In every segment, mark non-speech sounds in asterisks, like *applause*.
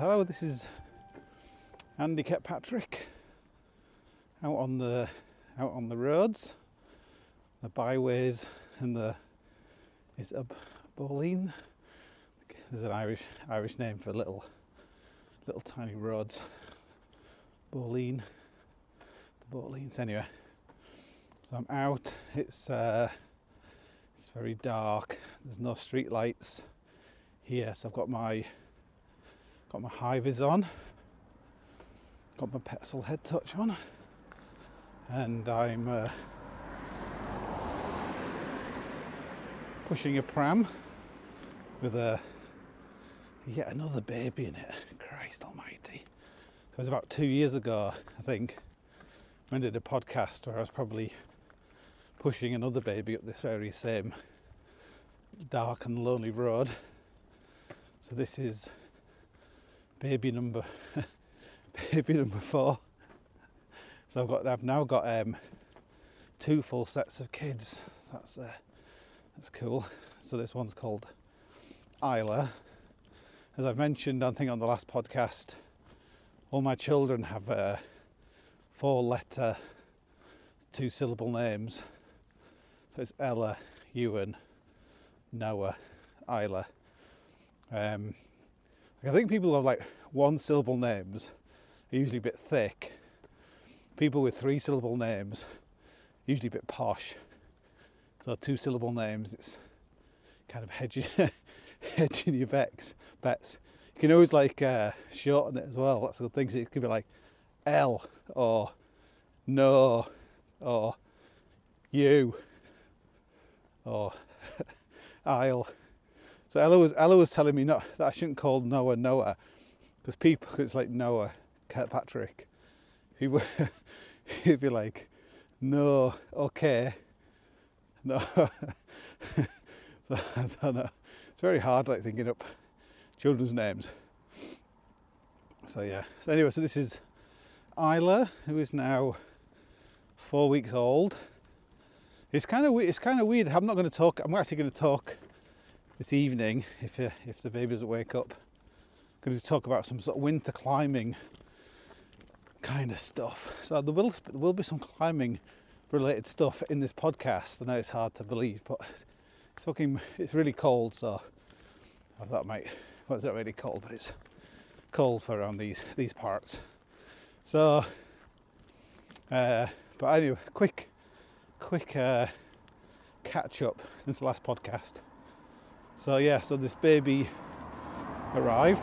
Hello. This is Andy Kirkpatrick out on the out on the roads, the byways, and the is a Boleyn? There's an Irish Irish name for little little tiny roads. Boleyn, the Boleens. Anyway, so I'm out. It's uh, it's very dark. There's no street lights here, so I've got my got my high vis on, got my Petzl head torch on, and I'm uh, pushing a pram with a yet another baby in it. Christ Almighty! So it was about two years ago, I think, when I did a podcast where I was probably pushing another baby up this very same dark and lonely road. So this is baby number *laughs* baby number four. So I've got I've now got um, two full sets of kids. That's uh, that's cool. So this one's called Isla. As I've mentioned, I think on the last podcast, all my children have uh, four-letter, two-syllable names. So it's Ella, Ewan, Noah, Isla. Um, I think people who have like one syllable names are usually a bit thick. People with three syllable names usually a bit posh. So two syllable names, it's kind of hedging, *laughs* hedging your bets. Bets. You can always like uh, shorten it as well. That's good thing. So it could be like L or No or You or *laughs* I'll. So Ella was Ella was telling me not that I shouldn't call Noah Noah because people it's like Noah Kirkpatrick. People *laughs* he'd be like, no, okay, *laughs* no. *laughs* so I don't know. It's very hard like thinking up children's names. So yeah. So anyway, so this is Isla, who is now four weeks old. It's kind of it's kind of weird. I'm not going to talk. I'm actually going to talk this evening, if uh, if the baby doesn't wake up, I'm going to talk about some sort of winter climbing kind of stuff. So there will there will be some climbing related stuff in this podcast. I know it's hard to believe, but it's fucking it's really cold, so I thought might well it's not really cold, but it's cold for around these these parts. So, uh, but anyway, quick quick uh, catch up since the last podcast. So yeah, so this baby arrived.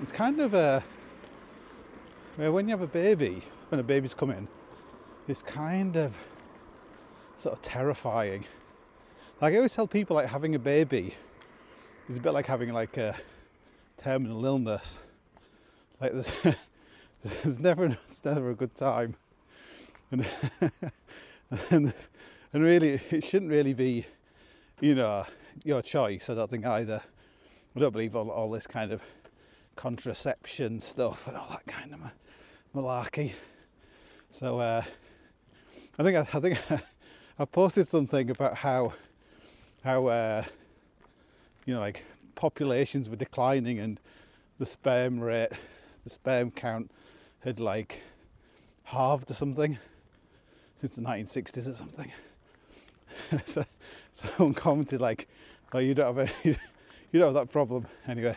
It's kind of a well, when you have a baby, when a baby's coming, it's kind of sort of terrifying. Like I always tell people, like having a baby is a bit like having like a terminal illness. Like there's *laughs* there's never it's never a good time, *laughs* and *laughs* and, and really it shouldn't really be you know, your choice. I don't think either. I don't believe all, all this kind of contraception stuff and all that kind of malarkey. So uh, I think I, I think *laughs* I posted something about how how uh, you know like populations were declining and the sperm rate, the sperm count had like halved or something since the 1960s or something. *laughs* so *laughs* someone commented like, "Oh, you don't have any, *laughs* you don't have that problem." Anyway,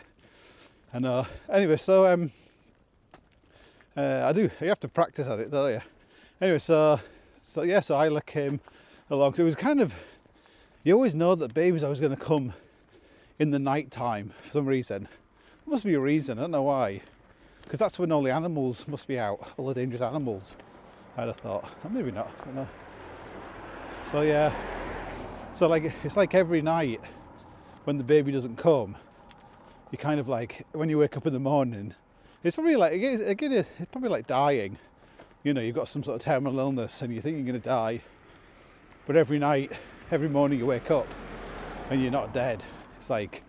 I know. Anyway, so um, uh, I do. You have to practice at it, don't you? Anyway, so so yeah, so Isla came along. So it was kind of you always know that baby's always going to come in the night time for some reason. There must be a reason. I don't know why. Because that's when all the animals must be out, all the dangerous animals. I'd have thought. Maybe not. I don't know. So yeah, so like it's like every night when the baby doesn't come, you kind of like when you wake up in the morning, it's probably like again it's probably like dying. You know, you've got some sort of terminal illness and you think you're going to die, but every night, every morning you wake up and you're not dead. It's like,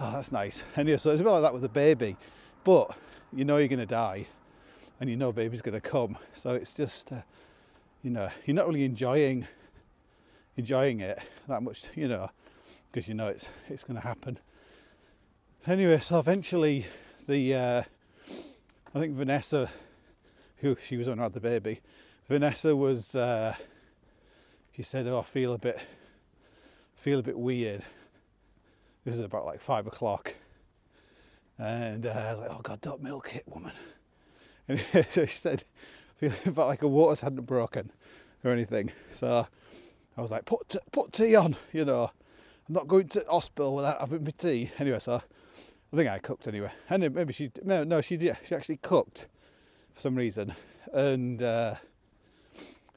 oh, that's nice. And yeah, so it's a bit like that with a baby, but you know you're going to die, and you know baby's going to come. So it's just, uh, you know, you're not really enjoying enjoying it that much, you know, because you know it's it's going to happen. Anyway, so eventually the uh, I think Vanessa, who she was on had the baby, Vanessa was uh, she said, "Oh, I feel a bit feel a bit weird." This is about like five o'clock, and uh, I was like, "Oh God, don't milk it, woman." *laughs* And *laughs* so she said, "Feeling about like a water's hadn't broken or anything." So I was like, "Put put tea on," you know. I'm not going to hospital without having my tea. Anyway, so I think I cooked anyway. And maybe she no, no she did she actually cooked for some reason, and uh,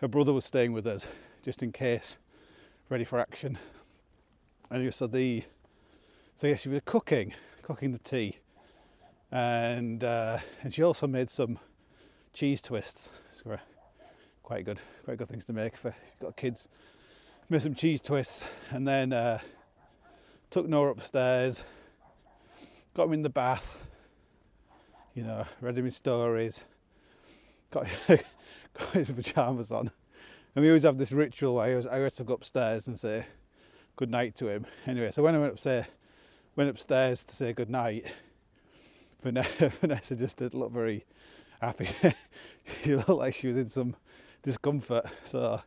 her brother was staying with us just in case, ready for action. Anyway, so the so yeah, she was cooking, cooking the tea, and uh, and she also made some cheese twists. So quite good, quite good things to make for you've got kids. Made some cheese twists, and then uh, took Noah upstairs got him in the bath, you know, read him his stories, got, *laughs* got his pyjamas on. And we always have this ritual where I always, I always to go upstairs and say good night to him. Anyway, so when I went upstairs, went upstairs to say good night, Vanessa, *laughs* Vanessa just didn't look very happy. *laughs* she looked like she was in some discomfort. So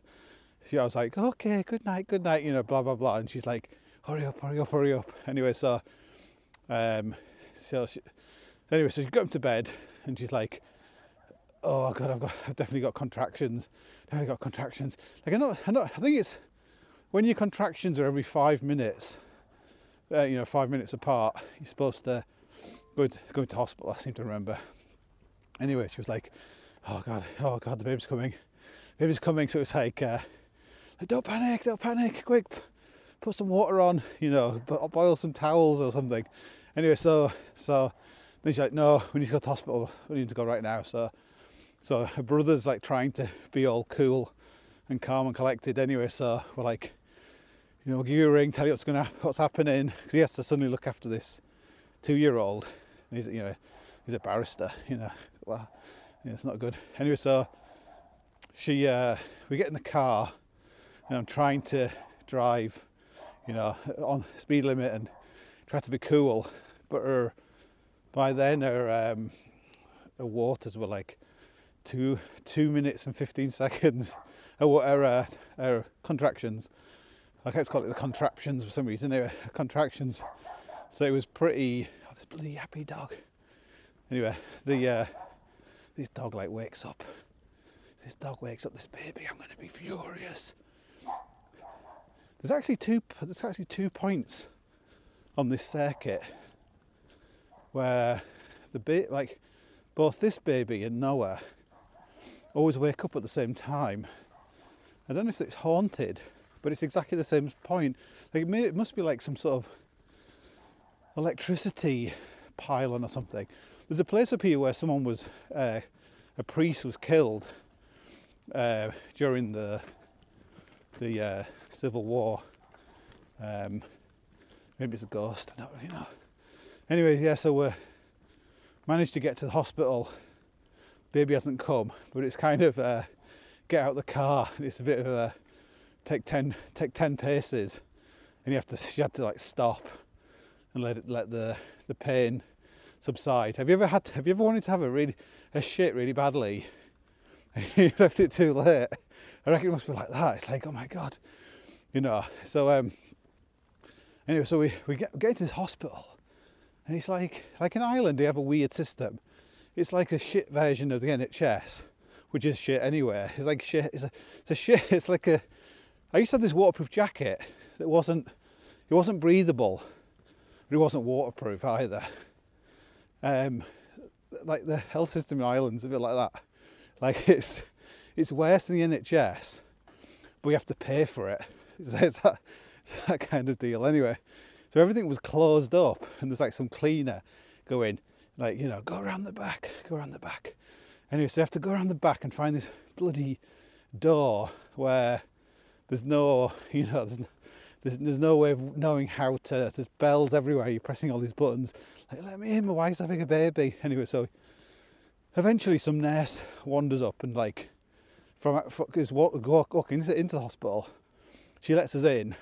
she, I was like, okay, good night, good night, you know, blah, blah, blah. And she's like, hurry up, hurry up, hurry up. Anyway, so um, so, she, so anyway, so she got him to bed, and she's like, "Oh God, I've got, *laughs* I've definitely got contractions. Definitely got contractions. Like I know, I know, I think it's when your contractions are every five minutes, uh, you know, five minutes apart. You're supposed to go to, go to hospital. I seem to remember. Anyway, she was like, "Oh God, oh God, the baby's coming, baby's coming." So it's like, uh, like, "Don't panic, don't panic, quick." Put some water on, you know, boil some towels or something Anyway, so so then she's like, no, we need to go to hospital. We need to go right now. So so her brother's like trying to be all cool and calm and collected. Anyway, so we're like, you know, we'll give you a ring, tell you what's to what's happening because he has to suddenly look after this two-year-old. And he's you know he's a barrister. You know, well, it's not good. Anyway, so she uh, we get in the car and I'm trying to drive, you know, on speed limit and try to be cool but her by then her um, her waters were like two two minutes and fifteen seconds. *laughs* Her, her, uh, her contractions. I kept calling it the contraptions for some reason. They were contractions. So it was pretty. Oh, this bloody happy dog. Anyway, the uh, this dog like wakes up. This dog wakes up this baby. I'm going to be furious. There's actually two. There's actually two points on this circuit where the bit like both this baby and Noah always wake up at the same time. I don't know if it's haunted, but it's exactly the same point. Like it, may, it must be like some sort of electricity pylon or something. There's a place up here where someone was, uh, a priest was killed uh, during the the uh, Civil War. Um, maybe it's a ghost. I don't really know anyway, yeah, so we managed to get to the hospital. Baby hasn't come, but it's kind of uh, get out the car. *laughs* It's a bit of a take ten take ten paces, and you have to you have to like stop and let it let the the pain subside. Have you ever had? Have you ever wanted to have a really a shit really badly? *laughs* You left it too late. I reckon it must be like that. It's like, oh my god, you know. So um, anyway, so we we get, get into this hospital and it's like, like in Ireland, they have a weird system. It's like a shit version of the NHS, which is shit anywhere. It's like shit. It's a, it's a shit. It's like a. I used to have this waterproof jacket that wasn't. It wasn't breathable, but it wasn't waterproof either. Um, like the health system in Ireland's a bit like that. Like *laughs* it's it's worse than the NHS, but we have to pay for it. *laughs* It's that, *laughs* that kind of deal. Anyway, so everything was closed up, and there's like some cleaner going, like, you know, go around the back, go around the back. Anyway, so you have to go around the back and find this bloody door where there's no, *laughs* you know, there's, there's, there's no way of knowing how to, there's bells everywhere, you're pressing all these buttons. Like, let me in, my wife's having a baby. Anyway, so eventually some nurse wanders up and like, from, is walk, walk, walking into the hospital. She lets us in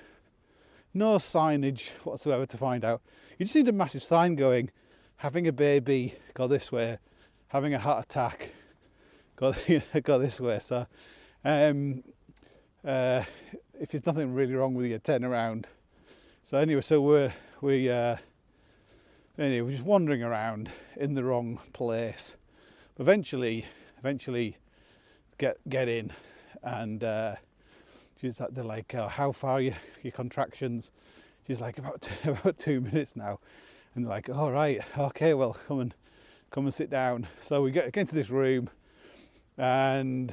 no signage whatsoever to find out. You just need a massive sign going, having a baby, go this way, having a heart attack, go, *laughs* go this way. So, um, uh, if there's nothing really wrong with you, turn around. So anyway, so we're we uh, anyway we're just wandering around in the wrong place. But eventually, eventually, get get in, and uh, she's like, they're like, oh, how far are you, your contractions? She's like about two, *laughs* about two minutes now, and like, all right, okay, well come and come and sit down. So we get, get into this room, and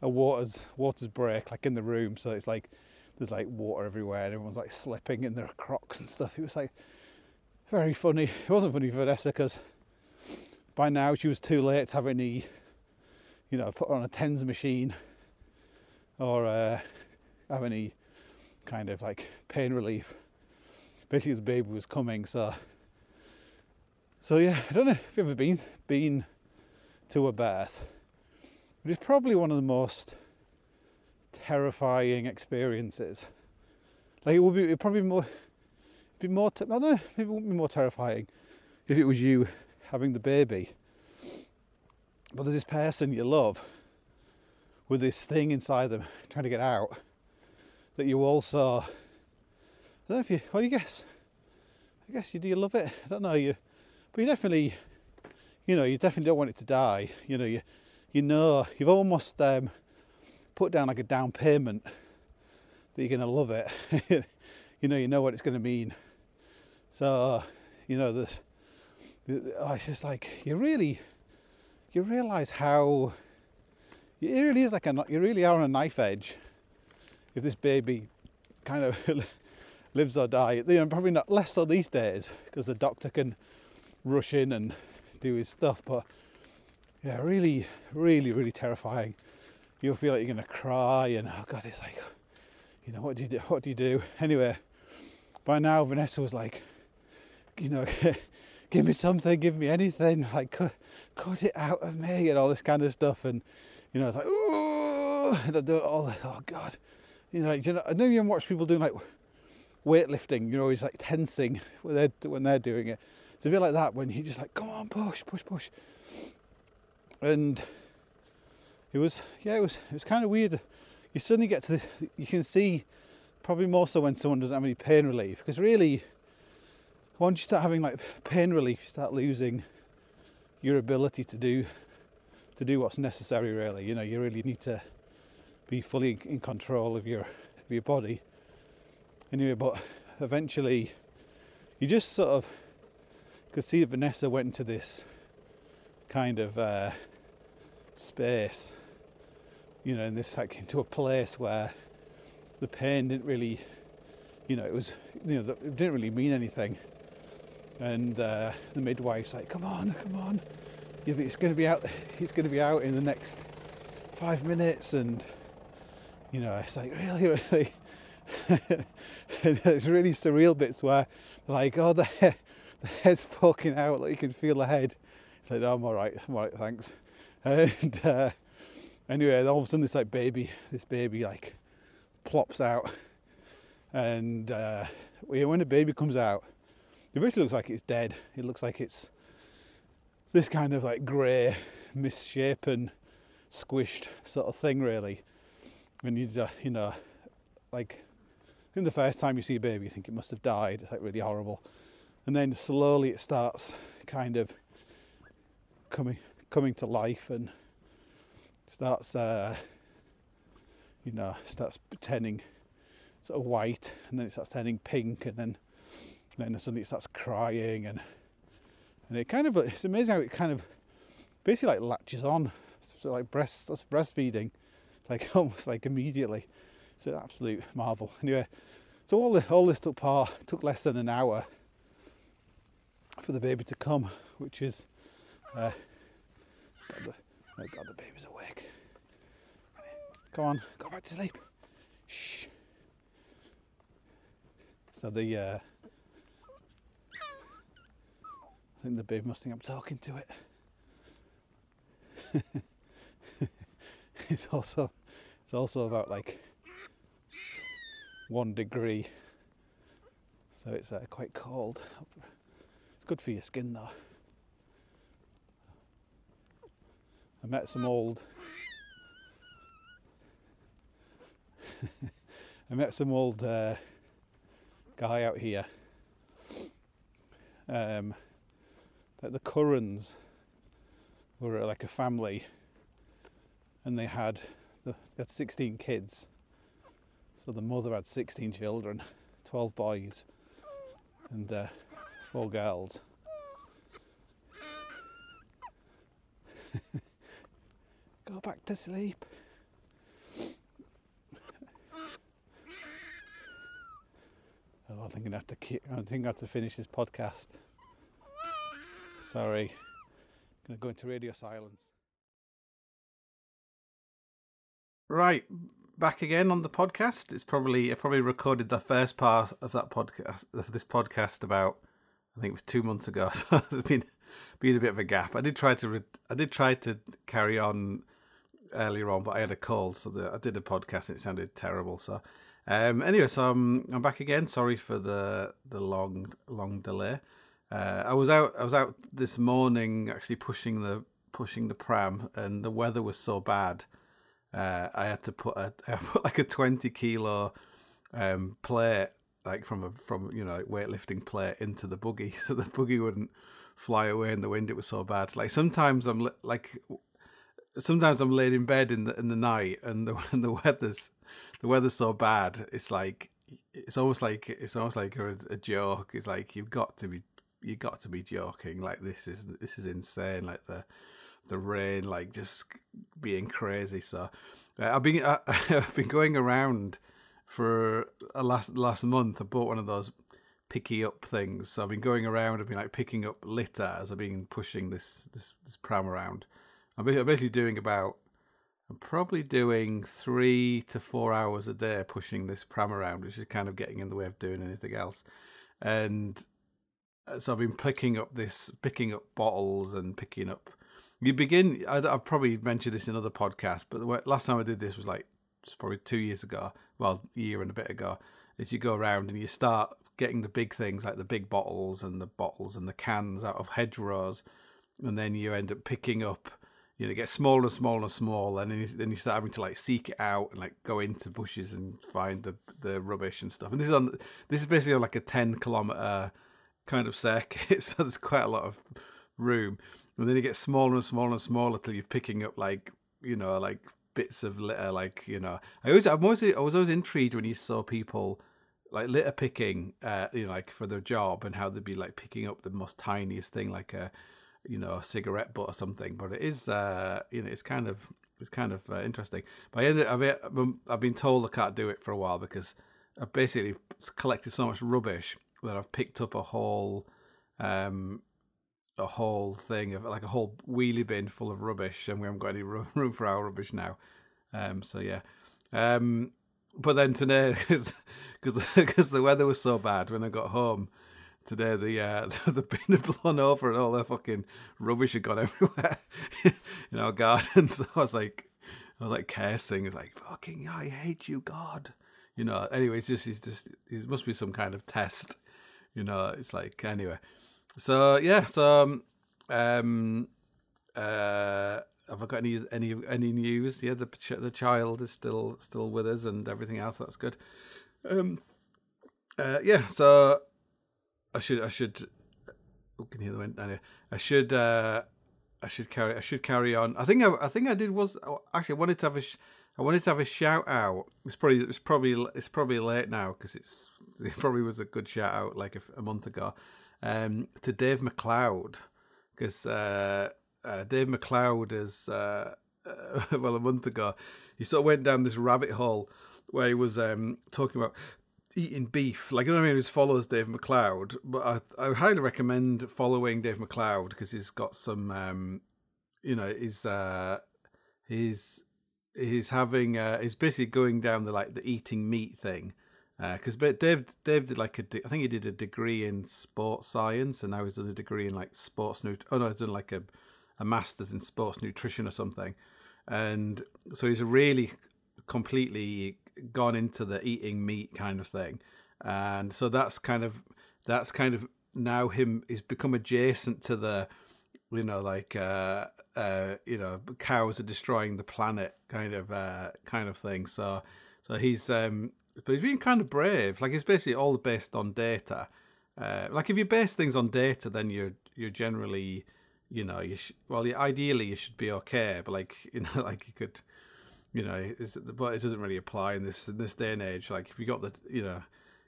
a water's water's break like in the room, so it's like there's like water everywhere, and everyone's like slipping in their crocs and stuff. It was like very funny. It wasn't funny for Vanessa because by now she was too late to have any, you know, put her on a tens machine or uh, have any kind of like pain relief. Basically, the baby was coming, so so yeah. I don't know if you've ever been been to a birth it is probably one of the most terrifying experiences. Like it would be it'd probably more be more I don't know, maybe it wouldn't be more terrifying if it was you having the baby. But there's this person you love with this thing inside them trying to get out that you also I don't know if you well you guess I guess you do you love it? I don't know you but you definitely you know, you definitely don't want it to die. You know, you you know you've almost um, put down like a down payment that you're to love it. *laughs* you know, you know what it's to mean. So, you know, this, oh, it's just like you really, you realise how it really is like a, you really are on a knife edge. If this baby kind of *laughs* lives or dies, you know, probably not less so these days because the doctor can rush in and do his stuff, but yeah, really, really, really terrifying. You'll feel like you're gonna cry, and oh god, it's like, you know, what do you do? What do you do? Anyway, by now Vanessa was like, you know, *laughs* give me something, give me anything, like cut, it out of me, and all this kind of stuff. And you know, it's like, oh, and I do all, the, oh god, you know, you know, I know you watch people doing like weightlifting. You know, he's like tensing *laughs* when they're when they're doing it. It's a bit like that when you just like, come on, push, push, push and it was yeah, it was it was kind of weird. You suddenly get to this, you can see probably more so when someone doesn't have any pain relief because really once you start having like pain relief you start losing your ability to do to do what's necessary really you know you really need to be fully in control of your of your body anyway but eventually you just sort of could see that Vanessa went into this kind of uh, space, you know, in this like into a place where the pain didn't really, you know, it was, you know, it didn't really mean anything. And uh, the midwife's like, "Come on, come on, it's going to be out. It's going to be out in the next five minutes." And you know, it's like really, *laughs* really. There's really surreal bits where, like, oh, the head, the head's poking out, like you can feel the head. It's like, oh, I'm all right, I'm all right, thanks. *laughs* And uh, anyway, all of a sudden this like baby, this baby like plops out, and uh, when the baby comes out, it basically looks like it's dead. It looks like it's this kind of like grey, misshapen, squished sort of thing, really. And you, uh, you know, like, I think the first time you see a baby, you think it must have died. It's like really horrible, and then slowly it starts kind of coming coming to life and starts, uh, you know, starts turning sort of white, and then it starts turning pink, and then then suddenly it starts crying, and and it kind of it's amazing how it kind of basically like latches on, so like breast that's breastfeeding, like *laughs* almost like immediately. It's an absolute marvel. Anyway, so all the, all this took part took less than an hour for the baby to come, which is uh, God, the, oh God, the baby's awake. Come on, go back to sleep. Shh. So the, uh, I think the baby must think I'm talking to it. *laughs* it's also, it's also about like one degree, so it's uh, quite cold. It's good for your skin though. I met some old. *laughs* I met some old uh, guy out here. Um, that the Currans were like a family, and they had they had 16 kids. So the mother had 16 children, 12 boys, and uh, four girls. *laughs* Go back to sleep. *laughs* Oh, I think I have to keep, I think I have to finish this podcast. Sorry. I'm gonna go into radio silence. Right, back again on the podcast. It's probably I probably recorded the first part of that podcast of this podcast about I think it was two months ago. *laughs* So there's been been a bit of a gap. I did try to re- I did try to carry on earlier on, but I had a cold, so the, I did a podcast and it sounded terrible. So um, anyway, so I'm I'm back again. Sorry for the the long long delay. Uh, I was out I was out this morning actually pushing the pushing the pram, and the weather was so bad. Uh, I had to put a *laughs* I put like a twenty kilo um, plate like from a from you know like weightlifting plate into the buggy, *laughs* so the buggy wouldn't fly away in the wind. It was so bad. Like sometimes I'm like sometimes I'm laid in bed in the in the night and the *laughs* and the weather's the weather's so bad. It's like it's almost like it's almost like a, a joke. It's like you've got to be you got to be joking. Like this is this is insane. Like the the rain, like just being crazy. So uh, I've been *laughs* I, I've been going around for a last last month. I bought one of those picky up things. So I've been going around. I've been like picking up litter as I've been pushing this this this pram around. I'm basically doing about I'm probably doing three to four hours a day pushing this pram around, which is kind of getting in the way of doing anything else. And Uh, so I've been picking up this, picking up bottles and picking up. You begin. I've probably mentioned this in other podcasts, but the last time I did this was like it's probably two years ago. Well, a year and a bit ago. Is you go around and you start getting the big things like the big bottles and the bottles and the cans out of hedgerows, and then you end up picking up you know, get smaller and smaller and smaller, and then you, then you start having to like seek it out and like go into bushes and find the the rubbish and stuff. And this is on this is basically on like a ten kilometer kind of circuit, *laughs* so there's quite a lot of room. And then it gets smaller and smaller and smaller till you're picking up like you know like bits of litter, like you know. I always I'm always I was always intrigued when you saw people like litter picking, uh, you know, like for their job and how they'd be like picking up the most tiniest thing, like a you know a cigarette butt or something. But it is uh, you know it's kind of it's kind of uh, interesting. But I ended, I've I've been told I can't do it for a while because I've basically collected so much rubbish that I've picked up a whole um, a whole thing of like a whole wheelie bin full of rubbish, and we haven't got any room *laughs* for our rubbish now. Um, so yeah. Um, but then today, *laughs* because the weather was so bad when I got home, today the uh, *laughs* the bin had blown over and all the fucking rubbish had gone everywhere in our garden. So I was like, I was like cursing. It's like fucking, I hate you, God. You know. Anyway, it's just, it's just, it must be some kind of test. You know. It's like anyway. So yeah. So um, um uh. Have I got any any any news? Yeah, the the child is still still with us and everything else. That's good. Um, uh, yeah. So I should I should oh, can hear the wind. Anyway, I should uh, I should carry I should carry on. I think I, I think I did was oh, actually I wanted to have a I wanted to have a shout out. It's probably it's probably it's probably late now because it's *laughs* it probably was a good shout out like a, a month ago. Um, to Dave MacLeod because uh, uh, Dave MacLeod is uh, *laughs* well a month ago he sort of went down this rabbit hole where he was um, talking about eating beef. Like I don't know if he follows Dave MacLeod, but I, I highly recommend following Dave MacLeod because he's got some, um, you know, he's uh, he's he's having uh, he's basically going down the like the eating meat thing. Because uh, Dave Dave did like a I think he did a degree in sports science and now he's done a degree in like sports nut oh no he's done like a a master's in sports nutrition or something, and so he's really completely gone into the eating meat kind of thing, and so that's kind of that's kind of now him he's become adjacent to the you know like uh uh you know cows are destroying the planet kind of uh kind of thing. So so he's um but he's been kind of brave. Like it's basically all based on data. Uh like if you base things on data then you're you're generally you know you sh- well ideally you should be okay. But like *laughs* you know like you could you know but it doesn't really apply in this in this day and age. Like if you got the you know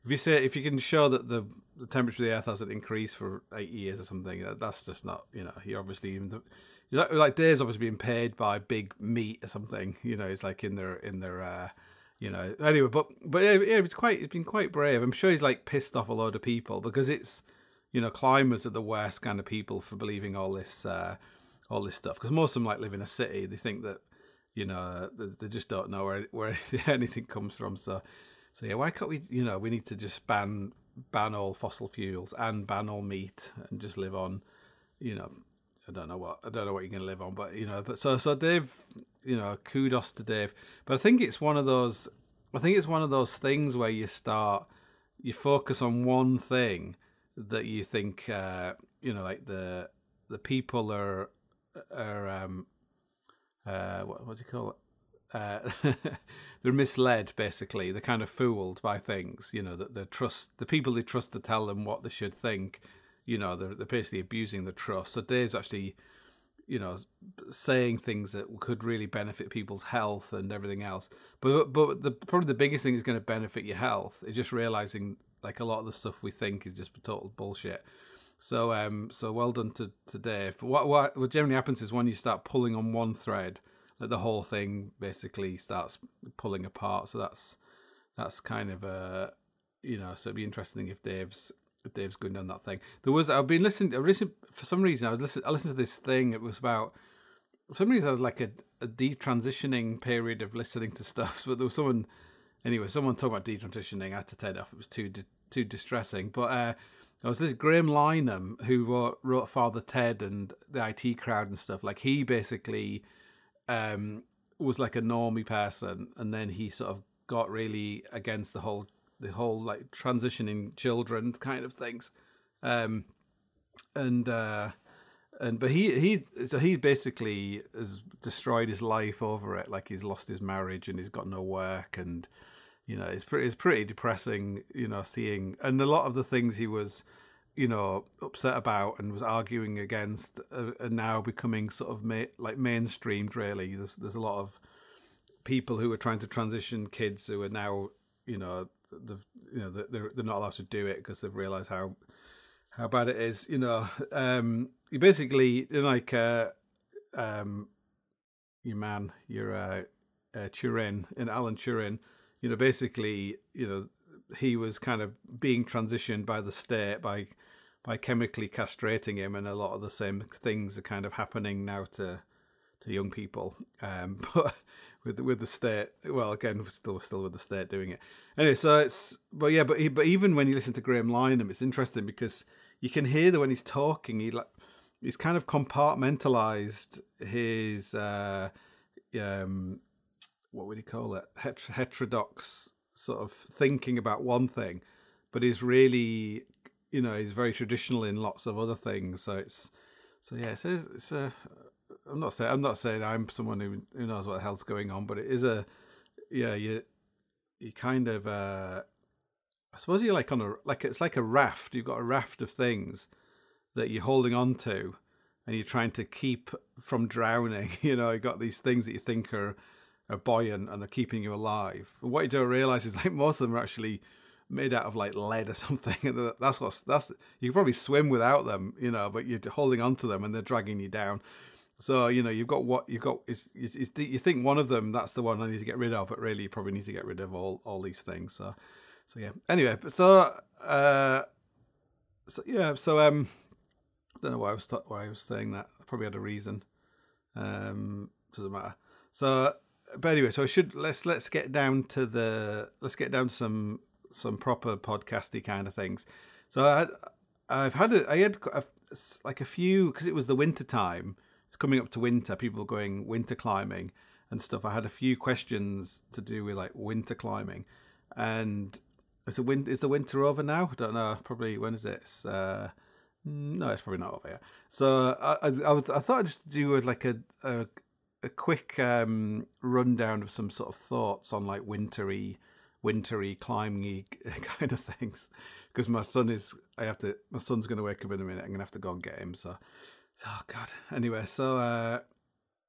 if you say if you can show that the, the temperature of the earth hasn't increased for eight years or something that's just not you know you're obviously even like Dave's obviously being paid by big meat or something you know it's like in their in their uh you know anyway but but yeah, it's quite it's been quite brave i'm sure he's like pissed off a load of people because it's you know, climbers are the worst kind of people for believing all this, uh, all this stuff. Because most of them like live in a city. They think that, you know, they, they just don't know where where *laughs* anything comes from. So, so yeah, why can't we? You know, we need to just ban ban all fossil fuels and ban all meat and just live on, you know, I don't know what I don't know what you're going to live on, but you know, but so so Dave, you know, kudos to Dave. But I think it's one of those. I think it's one of those things where you start, you focus on one thing, that you think uh, you know like the the people are are um uh what what do you call it uh, *laughs* they're misled basically they're kind of fooled by things you know that the trust the people they trust to tell them what they should think you know they're, they're basically abusing the trust so dave's actually you know saying things that could really benefit people's health and everything else but but the probably the biggest thing is going to benefit your health is just realizing like a lot of the stuff we think is just total bullshit. So um, so well done to, to Dave. But what, what what generally happens is when you start pulling on one thread, the whole thing basically starts pulling apart. So that's that's kind of a you know. So it'd be interesting if Dave's if Dave's going down that thing. There was I've been listening. I listened for some reason. I was listening. I listened to this thing. It was about for some reason I was like a, a detransitioning period of listening to stuff. *laughs* But there was someone anyway. Someone talking about detransitioning. I had to turn it off. It was too too distressing. But uh, there was this Graham Linehan who wrote, wrote Father Ted and the IT crowd and stuff. Like he basically um, was like a normie person, and then he sort of got really against the whole the whole like transitioning children kind of things. Um, and uh, and but he he so he basically has destroyed his life over it. Like he's lost his marriage and he's got no work and you know, it's pretty it's pretty depressing, you know, seeing and a lot of the things he was, you know, upset about and was arguing against are, are now becoming sort of ma- like mainstreamed. Really, there's there's a lot of people who are trying to transition kids who are now, you know, the you know they're they're not allowed to do it because they've realised how how bad it is. You know, um, you basically like uh, um, your man, your uh, uh, Turing, in Alan Turing you know, basically, you know, he was kind of being transitioned by the state by by chemically castrating him, and a lot of the same things are kind of happening now to to young people. Um, *laughs* but with with the state, well, again, we're still still with the state doing it. Anyway, so it's but yeah, but he, but even when you listen to Graham Linehan, it's interesting because you can hear that when he's talking, he like he's kind of compartmentalized his uh, um, what would you call it heterodox sort of thinking about one thing but he's really you know he's very traditional in lots of other things so it's so yeah it's, it's a i'm not saying i'm not saying i'm someone who, who knows what the hell's going on but it is a yeah you you kind of uh i suppose you're like on a like it's like a raft you've got a raft of things that you're holding on to and you're trying to keep from drowning *laughs* you know you got these things that you think are are buoyant and they're keeping you alive. But what you don't realize is like most of them are actually made out of like lead or *laughs* something. And that's what's that's you can probably swim without them, you know, but you're holding onto them and they're dragging you down. So you know you've got what you've got is, is, is you think one of them that's the one I need to get rid of, but really you probably need to get rid of all all these things. So so yeah. Anyway, so uh, so yeah, so um, I don't know why I was why I was saying that. I probably had a reason. Um, doesn't matter. So but anyway, so I should let's let's get down to the let's get down to some some proper podcasty kind of things. So I I've had a, I had a, like a few because it was the winter time. It's coming up to winter. People going winter climbing, and stuff, I had a few questions to do with like winter climbing, and is the win- is the winter over now? I don't know. Probably when is it? It's, uh, no, it's probably not over yet. So I I, I, was, I thought I'd just do like a a, a quick um, rundown of some sort of thoughts on like wintry wintry climbing *laughs* kind of things. Because my son is I have to my son's going to wake up in a minute. I'm going to have to go and get him so oh god. Anyway so uh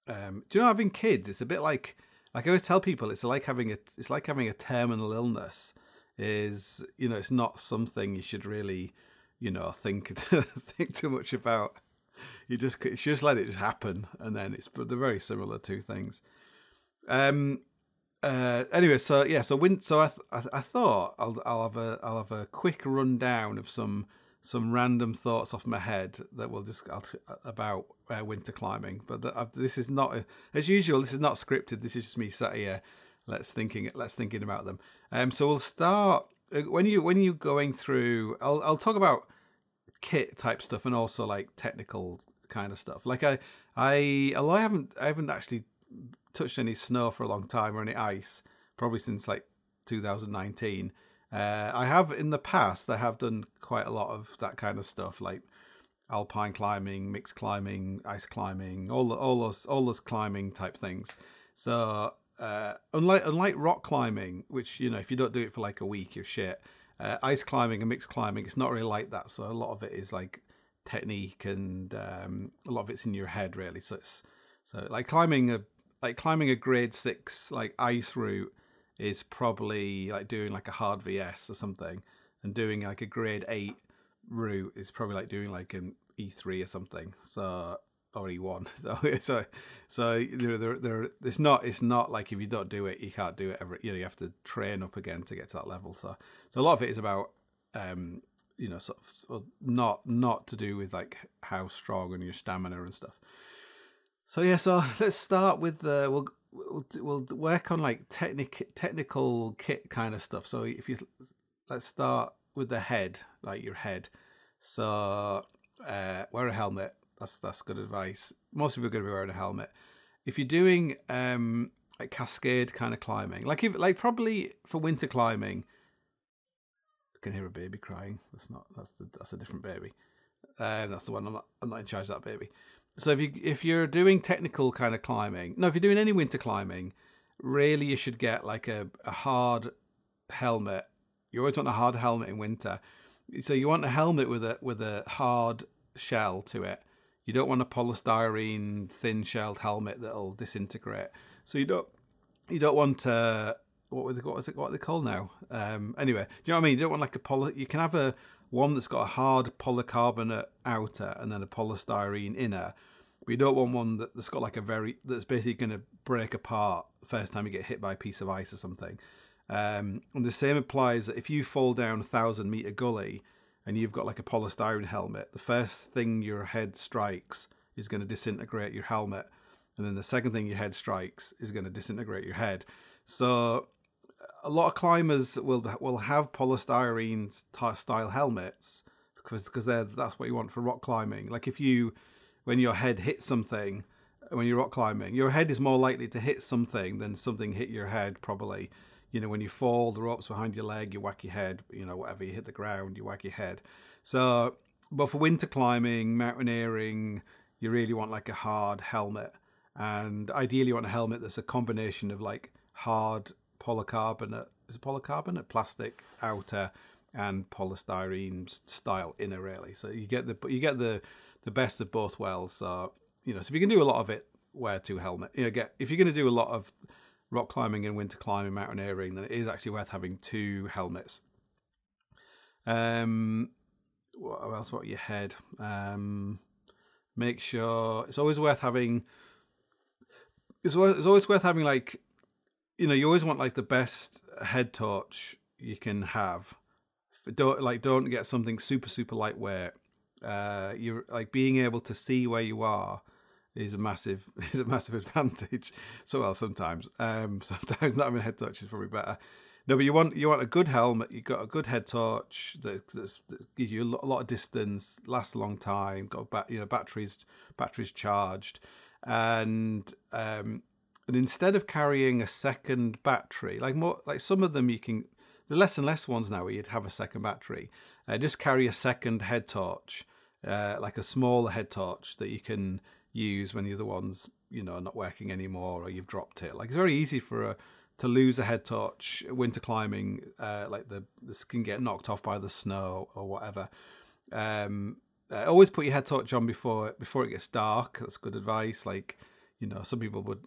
um do you know having kids it's a bit like like I always tell people it's like having a it's like having a terminal illness is you know it's not something you should really you know think *laughs* think too much about. You just you just let it just happen and then it's but they're very similar two things. Um uh, anyway, so yeah, so win. So I, th- I, thought I'll I'll have a I'll have a quick rundown of some some random thoughts off my head that will just about uh, winter climbing. But the, this is not as usual. This is not scripted. This is just me sat here. Let's thinking. Let's thinking about them. Um. So we'll start uh, when you when you're going through. I'll I'll talk about kit type stuff and also like technical kind of stuff. Like I I although I haven't I haven't actually touched any snow for a long time or any ice, probably since like 2019. Uh, I have in the past, I have done quite a lot of that kind of stuff, like alpine climbing, mixed climbing, ice climbing, all all those all those climbing type things. So uh, unlike unlike rock climbing, which you know if you don't do it for like a week, you're shit. Uh, ice climbing and mixed climbing, it's not really like that. So a lot of it is like technique and um, a lot of it's in your head really. So it's so like climbing a like climbing a grade six like ice route is probably like doing like a hard VS or something, and doing like a grade eight route is probably like doing like an E3 or something. So or E1. *laughs* So so so there there there it's not it's not like if you don't do it you can't do it ever. You know you have to train up again to get to that level. So so a lot of it is about um you know sort of not not to do with like how strong and your stamina and stuff. So yeah, so *laughs* let's start with the we'll we'll, we'll work on like technic technical kit kind of stuff. So if you let's start with the head, like your head. So uh, wear a helmet. That's that's good advice. Most people are going to be wearing a helmet. If you're doing um, like cascade kind of climbing, like if like probably for winter climbing, I can hear a baby crying. That's not that's the, that's a different baby. Uh, that's the one I'm not I'm not in charge of that baby. So if you if you're doing technical kind of climbing, no, if you're doing any winter climbing, really you should get like a, a hard helmet. You always want a hard helmet in winter. So you want a helmet with a with a hard shell to it. You don't want a polystyrene thin shelled helmet that'll disintegrate. So you don't you don't want uh what they, what is it what are they called now? Um anyway, do you know what I mean? You don't want like a poly you can have a one that's got a hard polycarbonate outer and then a polystyrene inner. We don't want one that's got like a very that's basically going to break apart the first time you get hit by a piece of ice or something. Um, and the same applies that if you fall down a thousand meter gully and you've got like a polystyrene helmet, the first thing your head strikes is going to disintegrate your helmet, and then the second thing your head strikes is going to disintegrate your head. So a lot of climbers will will have polystyrene style helmets because because they're that's what you want for rock climbing. Like if you when your head hits something when you're rock climbing, your head is more likely to hit something than something hit your head. Probably, you know, when you fall, the ropes behind your leg, you whack your head. You know, whatever you hit the ground, you whack your head. So, but for winter climbing, mountaineering, you really want like a hard helmet, and ideally, you want a helmet that's a combination of like hard polycarbonate is it polycarbonate? Plastic outer and polystyrene style inner really. So you get the you get the the best of both worlds. So you know so if you can do a lot of it wear two helmet. You know get if you're going to do a lot of rock climbing and winter climbing mountaineering then it is actually worth having two helmets. Um what else? About your head? Um make sure it's always worth having it's always, it's always worth having like you know, you always want like the best head torch you can have. Don't like don't get something super super lightweight. Uh, you're like being able to see where you are is a massive *laughs* is a massive advantage. *laughs* So well, sometimes um, *laughs* sometimes not having a head torch is probably better. No, but you want you want a good helmet. You've got a good head torch that, that gives you a lot of distance, lasts a long time. Got bat, you know batteries batteries charged, and um, and instead of carrying a second battery, like more like some of them you can, the less and less ones now you'd have a second battery, uh, just carry a second head torch, uh, like a smaller head torch that you can use when the other ones, you know, are not working anymore or you've dropped it. Like it's very easy for a to lose a head torch winter climbing, uh, like the the can get knocked off by the snow or whatever. Um, uh, always put your head torch on before before it gets dark. That's good advice. Like you know, some people would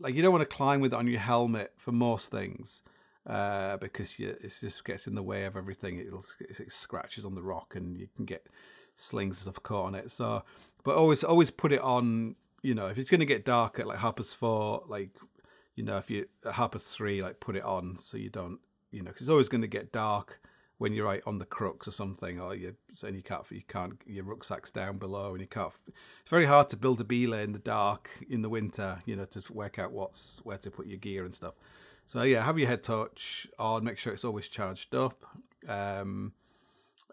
like you don't want to climb with it on your helmet for most things uh, because you, it just gets in the way of everything. It'll it scratches on the rock and you can get slings and stuff caught on it. So, but always always put it on. You know, if it's going to get dark at like Harper's four, like you know, if you Harper's three, like put it on so you don't, you know, because it's always going to get dark when you're right on the crux or something, or you saying you can't, you can't, your rucksack's down below, and you can't. It's very hard to build a belay in the dark in the winter, you know, to work out what's where to put your gear and stuff. So yeah, have your head torch on. Make sure it's always charged up. Um,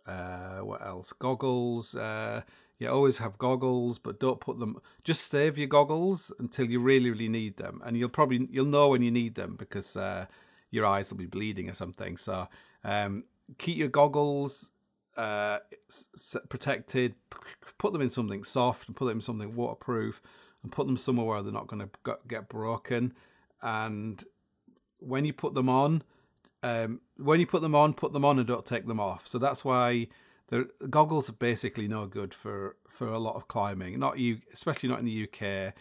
uh, what else? Goggles. Uh, yeah, always have goggles, but don't put them. Just save your goggles until you really, really need them, and you'll probably you'll know when you need them because uh, your eyes will be bleeding or something. So um, keep your goggles uh, protected. Put them in something soft and put them in something waterproof, and put them somewhere where they're not going to get broken. And when you put them on, um, when you put them on, put them on and don't take them off. So that's why the goggles are basically no good for for a lot of climbing. Not you, especially not in the UK.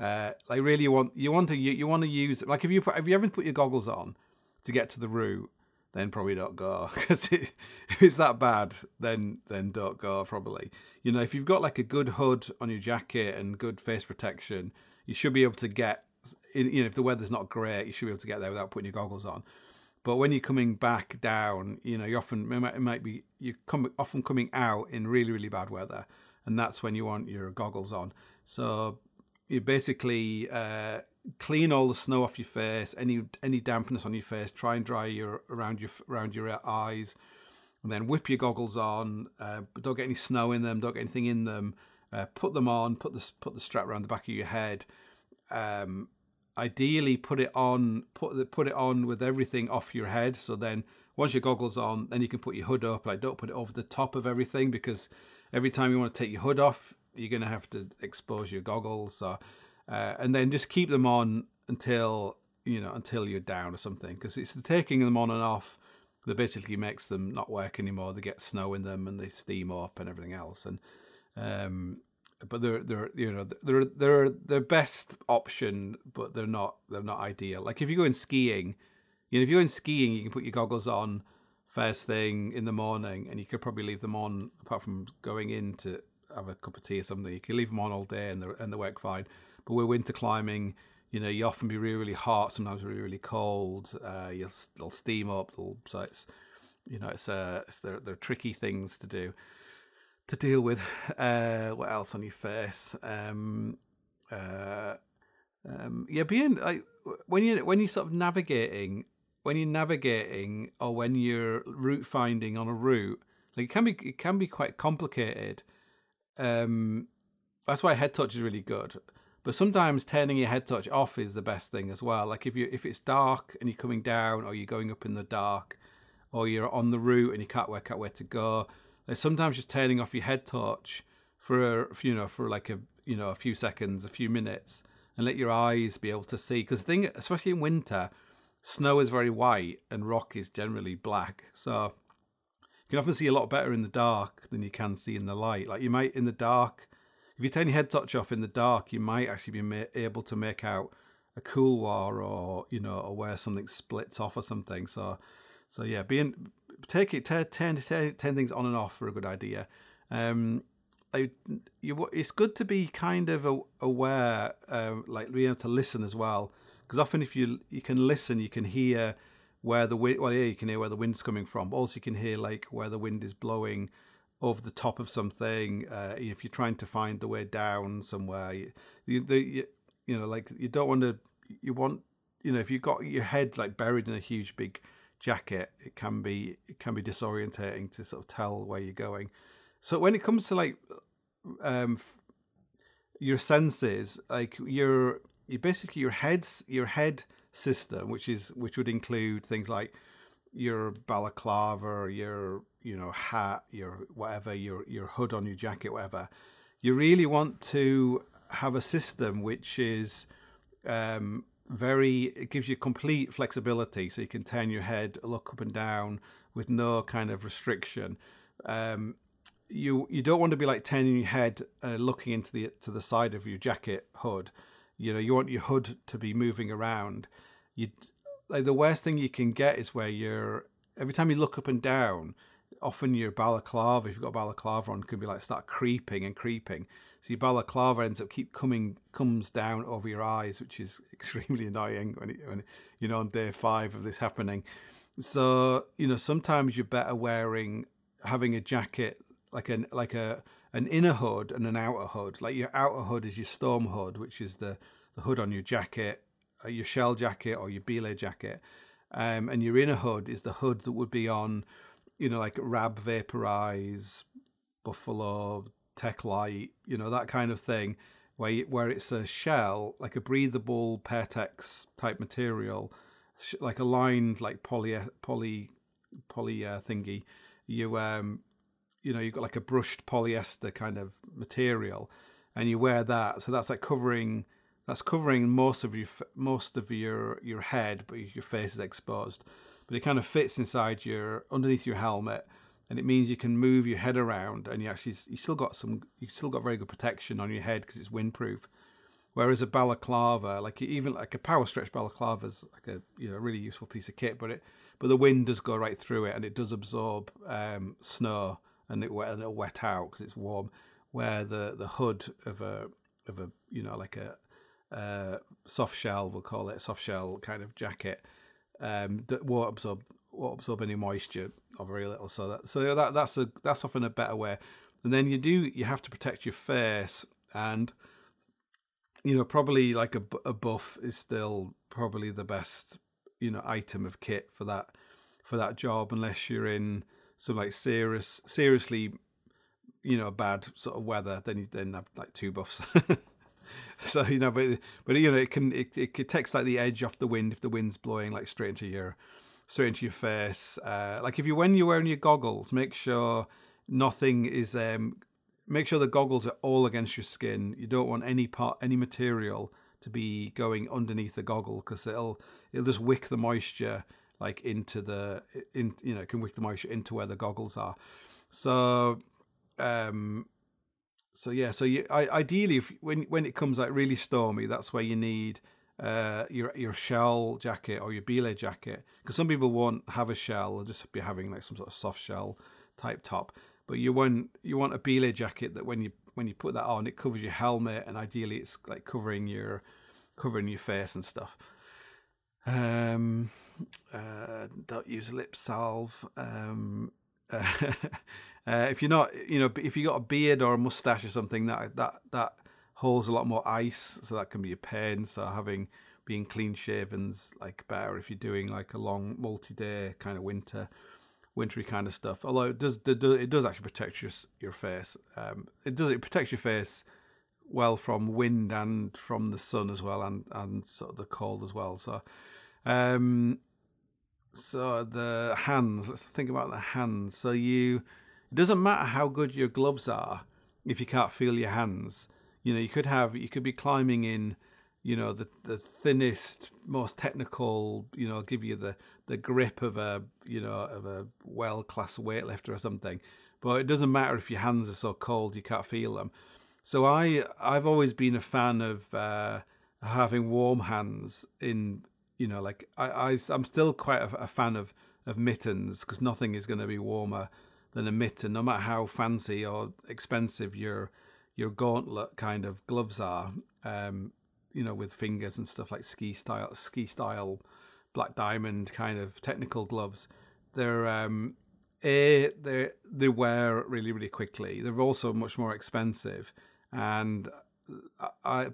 Uh, like really, you want you want to you, you want to use like if you put, if you ever put your goggles on to get to the route, then probably don't go because *laughs* it, if it's that bad, then then don't go probably. You know, if you've got like a good hood on your jacket and good face protection, you should be able to get. In, you know, if the weather's not great, you should be able to get there without putting your goggles on. But when you're coming back down, you know, you often it might, it might be you come often coming out in really really bad weather, and that's when you want your goggles on. So you basically uh, clean all the snow off your face, any any dampness on your face. Try and dry your around your around your eyes, and then whip your goggles on. Uh, don't get any snow in them. Don't get anything in them. Uh, put them on. Put the put the strap around the back of your head. Um, ideally put it on put the, put it on with everything off your head so then once your goggles on then you can put your hood up like don't put it over the top of everything because every time you want to take your hood off you're going to have to expose your goggles so, uh, and then just keep them on until you know until you're down or something because it's the taking them on and off that basically makes them not work anymore they get snow in them and they steam up and everything else and um, but they're they're you know they're they're their best option, but they're not they're not ideal. Like if you go in skiing, you know, if you're in skiing, you can put your goggles on first thing in the morning, and you could probably leave them on apart from going in to have a cup of tea or something. You can leave them on all day, and they and they work fine. But with winter climbing, you know, you often be really really hot, sometimes really really cold. Uh, you'll they'll steam up. They'll, so it's you know it's uh it's they're, they're tricky things to do to deal with. *laughs* Uh, what else on your face? Um, uh, um, yeah, being like when you when you're sort of navigating, when you're navigating, or when you're route finding on a route, like it can be it can be quite complicated. Um, that's why head torch is really good. But sometimes turning your head torch off is the best thing as well. Like if you if it's dark and you're coming down, or you're going up in the dark, or you're on the route and you can't work out where to go like sometimes just turning off your head torch for a, you know for like a you know a few seconds, a few minutes, and let your eyes be able to see. Because the thing, especially in winter, snow is very white and rock is generally black. So you can often see a lot better in the dark than you can see in the light. Like you might in the dark, if you turn your head torch off in the dark, you might actually be ma- able to make out a couloir or you know or where something splits off or something. So so yeah, being take it ten, 10, 10, 10 things on and off for a good idea. Um, I, you, it's good to be kind of aware, uh, like being able to listen as well, because often if you you can listen, you can hear where the wind. Well, yeah, you can hear where the wind's coming from. But also, you can hear like where the wind is blowing over the top of something. Uh, if you're trying to find the way down somewhere, you, you, you know, like you don't want to. You want, you know, if you've got your head like buried in a huge big jacket, it can be it can be disorientating to sort of tell where you're going. So when it comes to like um your senses, like your you basically your head's your head system, which is which would include things like your balaclava, your you know hat, your whatever, your your hood on your jacket, whatever. You really want to have a system which is um, very. It gives you complete flexibility, so you can turn your head, look up and down with no kind of restriction. Um, you you don't want to be like turning your head, uh, looking into the to the side of your jacket hood. You know, you want your hood to be moving around. You like the worst thing you can get is where you're every time you look up and down. Often your balaclava, if you've got balaclava on, can be like start creeping and creeping. So your balaclava ends up keep coming comes down over your eyes, which is *laughs* extremely annoying when, it, when you know on day five of this happening. So you know sometimes you're better wearing having a jacket like an like a an inner hood and an outer hood. Like your outer hood is your storm hood, which is the the hood on your jacket, your shell jacket or your belay jacket, um, and your inner hood is the hood that would be on, you know, like Rab Vapour-Rise, Buffalo, Tech Light, you know that kind of thing, where you, where it's a shell like a breathable Pertex type material, like a lined like poly poly poly uh, thingy. You um you know you've got like a brushed polyester kind of material, and you wear that. So that's like covering that's covering most of your most of your your head, but your face is exposed. But it kind of fits inside your underneath your helmet, and it means you can move your head around, and you actually you still got some you still got very good protection on your head because it's windproof. Whereas a balaclava, like even like a power stretch balaclava, is like a you know really useful piece of kit, but it but the wind does go right through it, and it does absorb um, snow and it and it'll wet out because it's warm. Where the the hood of a of a you know like a uh, soft shell, we'll call it a soft shell kind of jacket um, that won't absorb won't absorb any moisture or very little. So that so that that's a that's often a better way. And then you do you have to protect your face and you know probably like a, a buff is still probably the best you know item of kit for that for that job unless you're in some like serious, seriously, you know, bad sort of weather, then you then have like two buffs. *laughs* *laughs* so you know, but but you know, it can it, it takes like the edge off the wind if the wind's blowing like straight into your straight into your face. Uh, like if you when you're wearing your goggles, make sure nothing is um make sure the goggles are all against your skin. You don't want any part any material to be going underneath the goggle because it'll it'll just wick the moisture like into the in you know can wick the moisture into where the goggles are. So um so yeah so you I, ideally if when when it comes like really stormy that's where you need uh your your shell jacket or your belay jacket because some people won't have a shell they'll just be having like some sort of soft shell type top but you want you want a belay jacket that when you when you put that on it covers your helmet and ideally it's like covering your covering your face and stuff um uh, don't use lip salve. Um, uh, *laughs* uh, if you're not, you know, if you got a beard or a mustache or something, that that that holds a lot more ice, so that can be a pain. So having being clean shaven's like better if you're doing like a long multi-day kind of winter wintry kind of stuff although it does it does actually protect your your face um, it does it protects your face well from wind and from the sun as well and and sort of the cold as well so um, so the hands. Let's think about the hands. So you, it doesn't matter how good your gloves are if you can't feel your hands. You know, you could have, you could be climbing in, you know, the the thinnest, most technical. You know, give you the the grip of a, you know, of a well class weightlifter or something. But it doesn't matter if your hands are so cold you can't feel them. So I I've always been a fan of uh, having warm hands in you know, like I, I I'm still quite a, a fan of of mittens because nothing is going to be warmer than a mitten, no matter how fancy or expensive your your gauntlet kind of gloves are. Um, you know, with fingers and stuff like ski style, ski style, black diamond kind of technical gloves. They're um, a they they wear really really quickly. They're also much more expensive, and I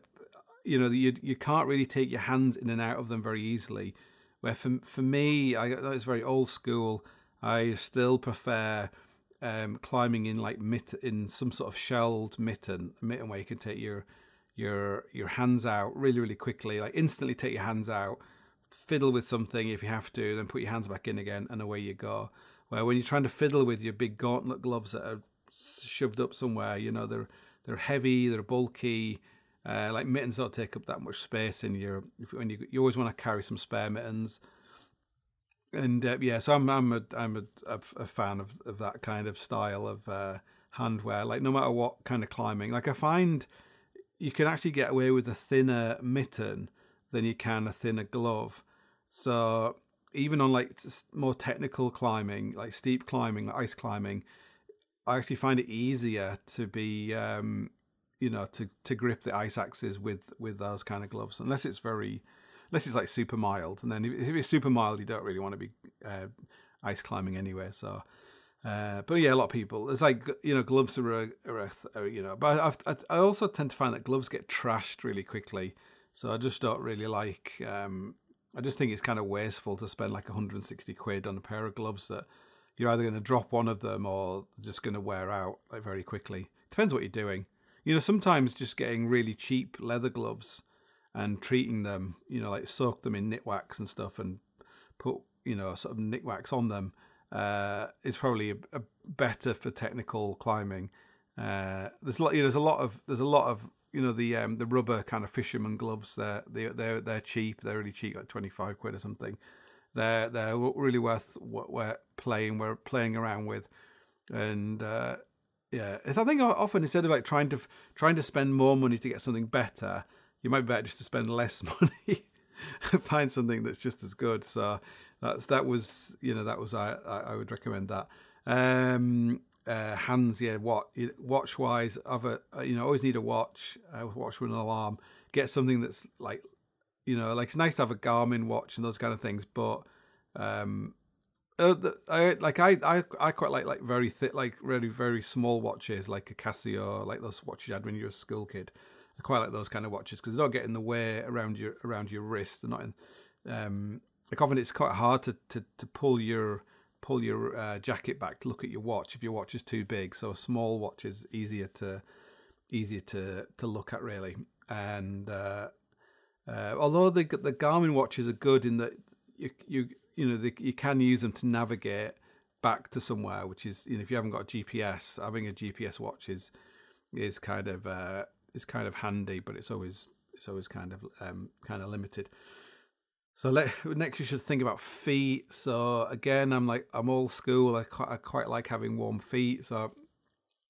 you know you you can't really take your hands in and out of them very easily. Where for for me, I know it's very old school. I still prefer um, climbing in like mitt in some sort of shelled mitten, mitten where you can take your your your hands out really really quickly, like instantly take your hands out, fiddle with something if you have to, then put your hands back in again, and away you go. Where when you're trying to fiddle with your big gauntlet gloves that are shoved up somewhere, you know they're they're heavy, they're bulky. Uh, like mittens don't take up that much space in your. If, when you you always want to carry some spare mittens and uh, yeah, so I'm I'm a I'm a, a, fan of, of that kind of style of uh, handwear. Like no matter what kind of climbing, like I find you can actually get away with a thinner mitten than you can a thinner glove. So even on like more technical climbing, like steep climbing, like ice climbing, I actually find it easier to be, um, you know, to to grip the ice axes with with those kind of gloves, unless it's very unless it's like super mild. And then if it's super mild, you don't really want to be uh, ice climbing anywhere. So, uh, but yeah, a lot of people. It's like you know, gloves are, are, are you know, but I've, I also tend to find that gloves get trashed really quickly. So I just don't really like. Um, I just think it's kind of wasteful to spend like 160 quid on a pair of gloves that you're either going to drop one of them or just going to wear out like very quickly. Depends what you're doing. You know, sometimes just getting really cheap leather gloves and treating them, you know, like soak them in Nikwax and stuff and put, you know, sort of Nikwax on them uh, is probably a, a better for technical climbing. Uh, there's a lot, you know, there's a lot of there's a lot of you know the um, the rubber kind of fisherman gloves. They're they they're they're cheap. They're really cheap, like twenty five quid or something. They're they're really worth what we're playing. We're playing around with, and uh, yeah, I think often instead of like trying to trying to spend more money to get something better, you might be better just to spend less *laughs* money find something that's just as good. So that's that was you know that was i i would recommend that. Um uh, hands yeah what watch wise i've a you know always need a watch a watch with an alarm. Get something that's like you know like it's nice to have a garmin watch and those kind of things but um uh, the, I like I, I I quite like like very thick like really very small watches like a Casio like those watches you had when you were a school kid I quite like those kind of watches because they don't get in the way around your around your wrist. They're not in. Um, like often it's quite hard to, to, to pull your pull your uh, jacket back to look at your watch if your watch is too big. So a small watch is easier to easier to to look at really. And uh, uh, although the the Garmin watches are good in that you you you know you can use them to navigate back to somewhere, which is you know if you haven't got a GPS, having a GPS watch is is kind of uh, is kind of handy, but it's always it's always kind of um, kind of limited. So let, next you should think about feet. So again, I'm like I'm old school. I quite, I quite like having warm feet. So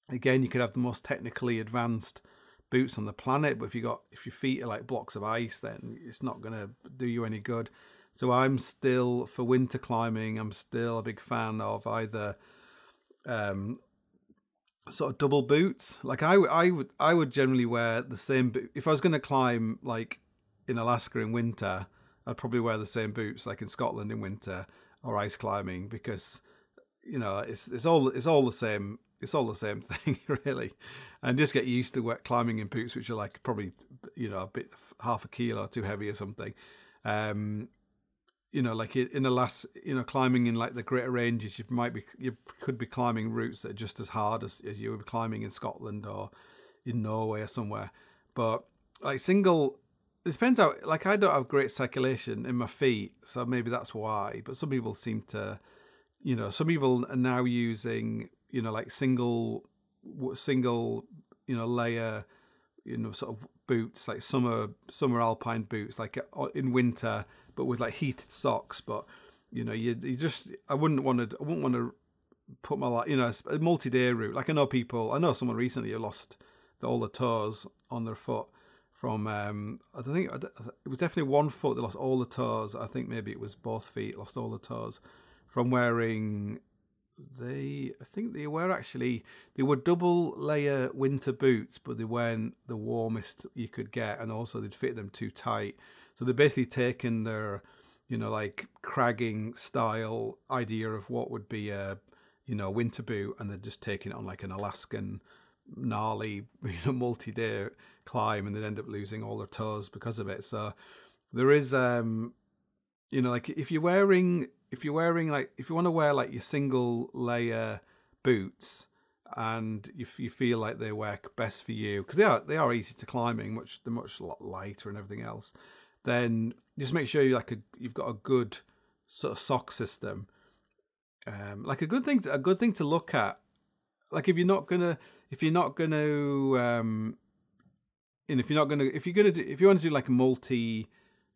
again, you could have the most technically advanced boots on the planet, but if you got if your feet are like blocks of ice, then it's not going to do you any good. So I'm still for winter climbing. I'm still a big fan of either um, sort of double boots. Like I, I would, I would generally wear the same. Boot. If I was going to climb like in Alaska in winter, I'd probably wear the same boots like in Scotland in winter or ice climbing because you know it's it's all it's all the same. It's all the same *laughs* thing really, and just get used to climbing in boots which are like probably you know a bit half a kilo too heavy or something. Um, you know, like in the last, you know, climbing in like the greater ranges, you might be, you could be climbing routes that are just as hard as, as you be climbing in Scotland or in Norway or somewhere. But like single, it depends how, like I don't have great circulation in my feet, so maybe that's why. But some people seem to, you know, some people are now using, you know, like single, single, you know, layer, you know, sort of boots, like summer, summer alpine boots, like uh, in winter but with like heated socks. But you know, you you just I wouldn't want to I wouldn't want to put my like you know a multi-day route. Like I know people, I know someone recently who lost the, all the toes on their foot from um I don't think it was definitely one foot that lost all the toes. I think maybe it was both feet lost all the toes from wearing they I think they were actually they were double layer winter boots, but they weren't the warmest you could get, and also they'd fit them too tight. So they're basically taken their, you know, like cragging style idea of what would be a, you know, winter boot, and they're just taking it on like an Alaskan gnarly, *laughs* you know, multi-day climb, and they end up losing all their toes because of it. So there is, um, you know, like if you're wearing, if you're wearing like, if you want to wear like your single layer boots, and you, you feel like they work best for you because they are they are easy to climbing, much they're much lighter and everything else. Then just make sure you like a you've got a good sort of sock system. Um, like a good thing to, a good thing to look at. Like if you're not gonna if you're not gonna um, and if you're not gonna if you're gonna do if you want to do like a multi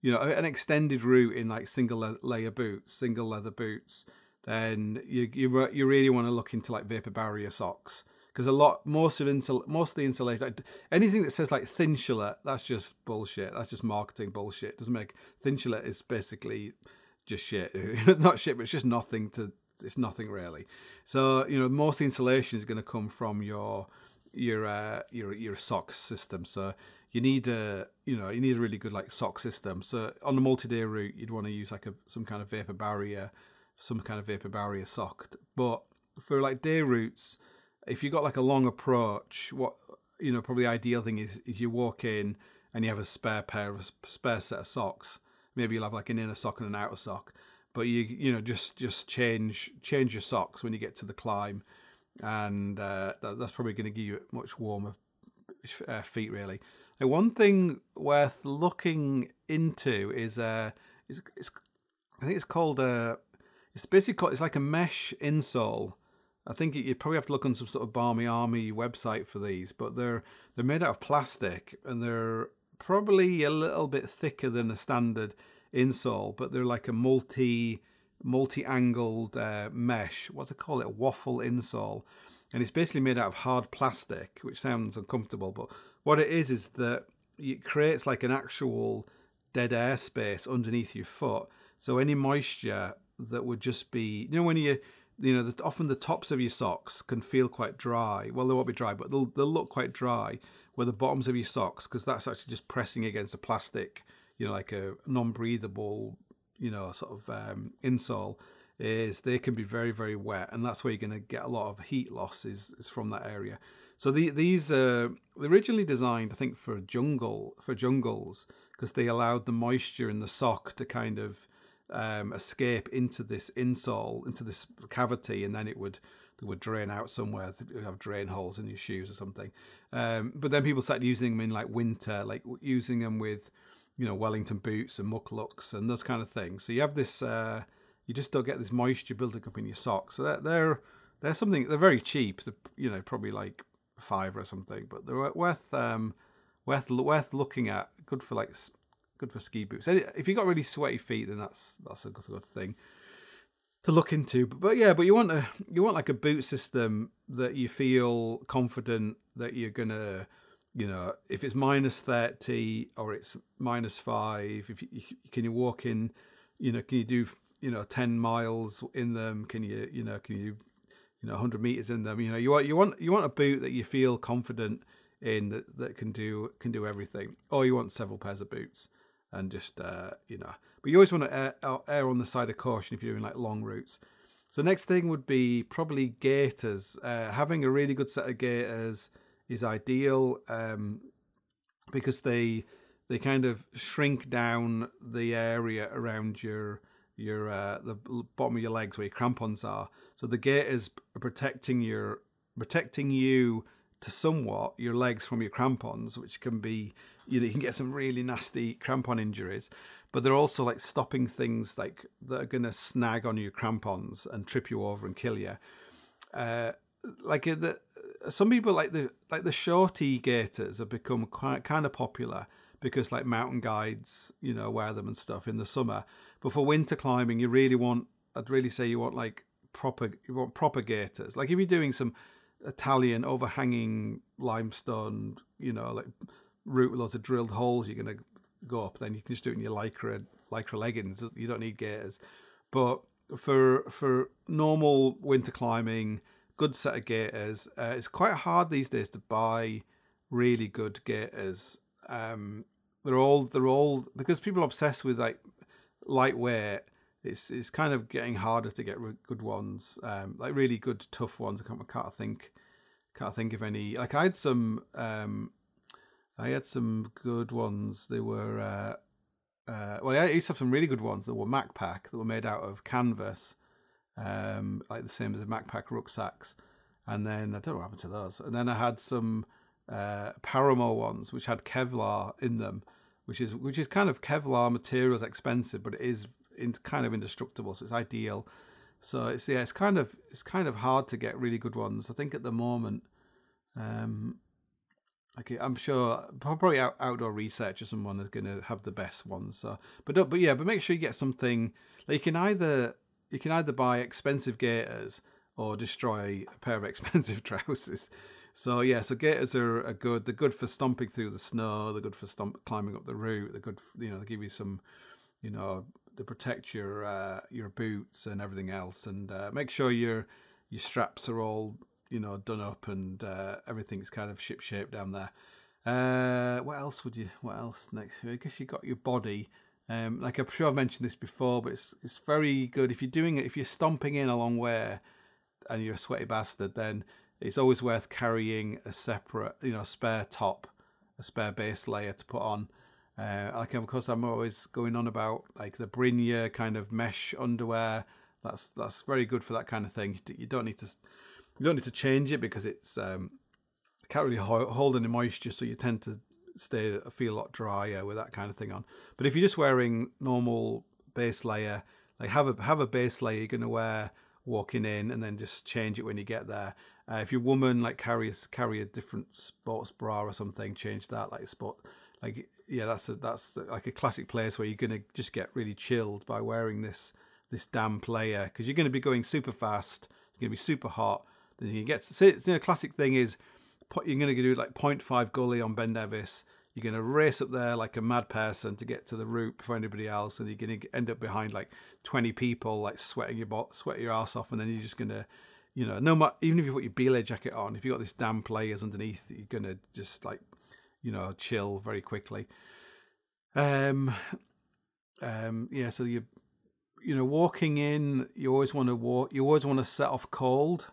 you know an extended route in like single layer boots single leather boots then you you you really want to look into like vapor barrier socks because a lot most of insul most of the insulation like, anything that says like Thinsulate that's just bullshit. That's just marketing bullshit. Doesn't make Thinsulate is basically just shit. *laughs* Not shit but it's just nothing to it's nothing really. So you know most insulation is going to come from your your uh, your your sock system. So you need a you know you need a really good like sock system. So on a multi-day route you'd want to use like a some kind of vapor barrier some kind of vapor barrier sock. But for like day routes, if you've got like a long approach, what you know probably the ideal thing is is you walk in and you have a spare pair of spare set of socks. Maybe you'll have like an inner sock and an outer sock, but you you know just just change change your socks when you get to the climb, and uh, that, that's probably going to give you much warmer uh, feet really. Now, one thing worth looking into is uh, is, is I think it's called a it's basically called, it's like a mesh insole. I think you probably have to look on some sort of Barmy Army website for these, but they're they're made out of plastic and they're probably a little bit thicker than a standard insole, but they're like a multi multi-angled uh, mesh. What do they call it? A waffle insole, and it's basically made out of hard plastic, which sounds uncomfortable, but what it is is that it creates like an actual dead air space underneath your foot. So any moisture that would just be you know when you you know the, often the tops of your socks can feel quite dry. Well they won't be dry but they'll, they'll look quite dry where the bottoms of your socks because that's actually just pressing against a plastic you know like a non-breathable you know sort of um, insole is they can be very very wet and that's where you're going to get a lot of heat loss is, from that area. So the, these are originally designed i think for jungle for jungles because they allowed the moisture in the sock to kind of um, escape into this insole, into this cavity, and then it would it would drain out somewhere. You have drain holes in your shoes or something. Um, but then people started using them in like winter, like using them with you know Wellington boots and mukluks and those kind of things. So you have this, uh, you just don't get this moisture building up in your socks. So they're they're, they're something. They're very cheap. They're, you know probably like five or something, but they're worth um, worth worth looking at. Good for like good for ski boots. If you've got really sweaty feet, then that's that's a good, good thing to look into. But, but, yeah, but you want a you want like a boot system that you feel confident that you're gonna, you know, if it's minus thirty or it's minus five, if you, can you walk in, you know, can you do you know ten miles in them? Can you you know can you you know 100 meters in them? You know, you want you want you want a boot that you feel confident in that, that can do can do everything, or you want several pairs of boots and just uh, you know. But you always want to err, err, on the side of caution if you're doing like long routes. So next thing would be probably gaiters. Uh, having a really good set of gaiters is ideal um, because they they kind of shrink down the area around your your uh, the bottom of your legs where your crampons are. So the gaiters are protecting your protecting you to somewhat your legs from your crampons, which can be, you know, you can get some really nasty crampon injuries, but they're also like stopping things like that are going to snag on your crampons and trip you over and kill you. Uh, like uh, the some people like the like the shorty gaiters have become quite kind of popular because like mountain guides, you know, wear them and stuff in the summer. But for winter climbing, you really want, I'd really say you want like proper, you want proper gaiters. Like if you're doing some Italian overhanging limestone, you know, like route with lots of drilled holes you're going to go up, then you can just do it in your lycra lycra leggings. You don't need gaiters. But for for normal winter climbing, good set of gaiters. Uh, it's quite hard these days to buy really good gaiters. Um, they're all they're all because people are obsessed with like lightweight it's it's kind of getting harder to get good ones, um, like really good tough ones. I can't, I can't think can't think of any. Like I had some, um, I had some good ones. They were uh, uh, well, I used to have some really good ones that were Macpac that were made out of canvas, um, like the same as the Macpac rucksacks. and then I don't know what happened to those. And then I had some uh, Páramo ones which had Kevlar in them, which is which is kind of Kevlar material is expensive, but it is in, kind of indestructible, so it's ideal. So it's yeah, it's kind of it's kind of hard to get really good ones. I think at the moment, um, okay, I'm sure probably out, outdoor research or someone is going to have the best ones. So, but but yeah, but make sure you get something like you can either you can either buy expensive gaiters or destroy a pair of *laughs* expensive trousers. So yeah, so gaiters are, are good. They're good for stomping through the snow. They're good for stomp climbing up the route. They're good, for, you know, they give you some, you know, they protect your uh, your boots and everything else. And uh, make sure your your straps are all you know done up and uh, everything's kind of ship shape down there. Uh, what else would you? What else next? I guess you got your body. Um, like I'm sure I've mentioned this before, but it's it's very good if you're doing it. If you're stomping in a long way, and you're a sweaty bastard, then it's always worth carrying a separate, you know, spare top, a spare base layer to put on. Uh, like of course, I'm always going on about like the Brynje kind of mesh underwear. That's that's very good for that kind of thing. You don't need to you don't need to change it because it's um, can't really hold any moisture, so you tend to stay feel a lot drier with that kind of thing on. But if you're just wearing normal base layer, like have a have a base layer you're gonna wear walking in, and then just change it when you get there. Uh, if your woman like carries carry a different sports bra or something, change that like sport. Like yeah, that's a, that's like a classic place where you're gonna just get really chilled by wearing this this damp layer because you're gonna be going super fast. You're gonna be super hot. Then you get to, you know, classic thing is you're gonna do like 0.5 gully on Ben Nevis you're going to race up there like a mad person to get to the route before anybody else, and you're going to end up behind like 20 people, like sweating your butt, sweating your ass off, and then you're just going to, you know, no matter even if you put your belay jacket on, if you got this damp layers underneath, you're going to just like, you know, chill very quickly. Um, um, yeah. So you, you know, walking in, you always want to walk. You always want to set off cold,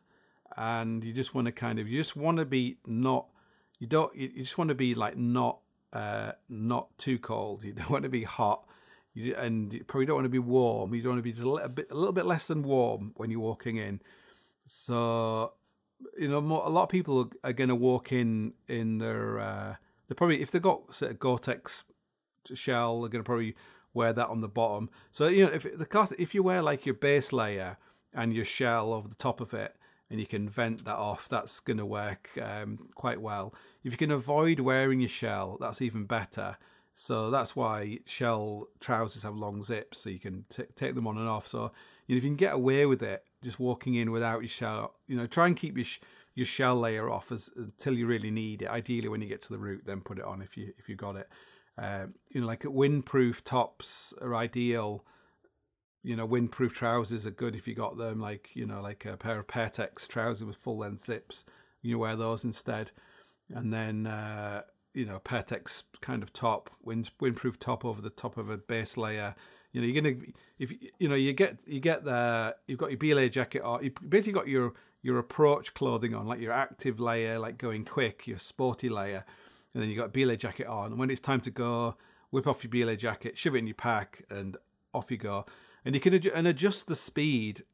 and you just want to kind of, you just want to be not. You don't. You just want to be like not uh, not too cold. *laughs* You don't want to be hot, you, and you probably don't want to be warm. You don't want to be a little bit, a little bit less than warm when you're walking in. So, you know, more, a lot of people are going to walk in in their. Uh, they probably if they've got sort of Gore-Tex shell, they're going to probably wear that on the bottom. So you know, if the cloth, if you wear like your base layer and your shell over the top of it, and you can vent that off, that's going to work um, quite well. If you can avoid wearing your shell, that's even better. So that's why shell trousers have long zips, so you can t- take them on and off. So you know, if you can get away with it, just walking in without your shell, you know, try and keep your sh- your shell layer off as, until you really need it. Ideally, when you get to the root, then put it on if you if you got it. Um, you know, like windproof tops are ideal you know, windproof trousers are good if you got them. Like you know, like a pair of Pertex trousers with full length zips. You wear those instead, and then uh, you know, Pertex kind of top, wind windproof top over the top of a base layer. You know, you're gonna if you know you get you get there. You've got your belay jacket on. You basically got your your approach clothing on, like your active layer, like going quick, your sporty layer, and then you got a belay jacket on. And when it's time to go, whip off your belay jacket, shove it in your pack, and off you go and you can and adjust the speed.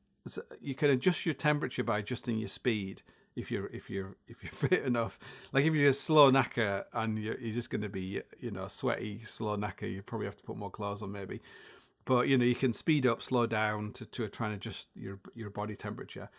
You can adjust your temperature by adjusting your speed if you're if you're *laughs* if you're fit enough. Like if you're a slow knacker and you're, you're just going to be you know sweaty slow knacker, you probably have to put more clothes on maybe. But you know you can speed up, slow down to to try and adjust your your body temperature.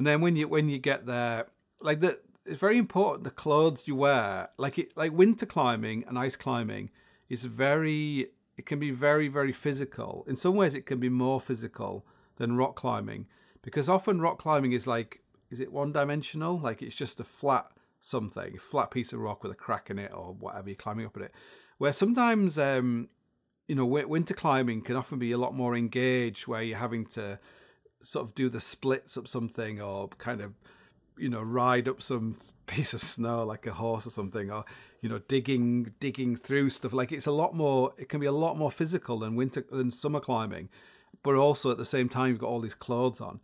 And then when you when you get there, like the it's very important the clothes you wear. Like it like winter climbing and ice climbing is very it can be very, very physical. In some ways, it can be more physical than rock climbing because often rock climbing is like, is it one dimensional? Like it's just a flat something, a flat piece of rock with a crack in it or whatever, you're climbing up at it. Where sometimes, um, you know, winter climbing can often be a lot more engaged where you're having to sort of do the splits up something or kind of, you know, ride up some *laughs* piece of snow like a horse or something or you know digging digging through stuff. Like it's a lot more it can be a lot more physical than winter than summer climbing but also at the same time you've got all these clothes on.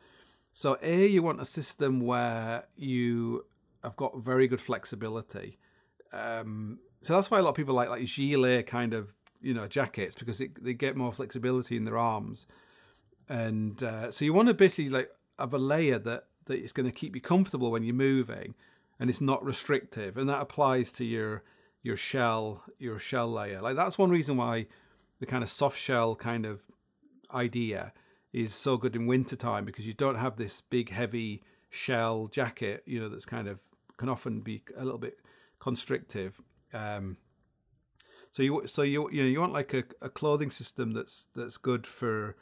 So a you want a system where you have got very good flexibility. Um, so that's why a lot of people like like gilet kind of you know jackets because it, they get more flexibility in their arms and uh, so you want to basically like have a layer that that it's going to keep you comfortable when you're moving, and it's not restrictive, and that applies to your your shell your shell layer. Like that's one reason why the kind of soft shell kind of idea is so good in wintertime because you don't have this big heavy shell jacket, you know, that's kind of can often be a little bit constrictive. Um, so you so you you know you want like a, a clothing system that's that's good for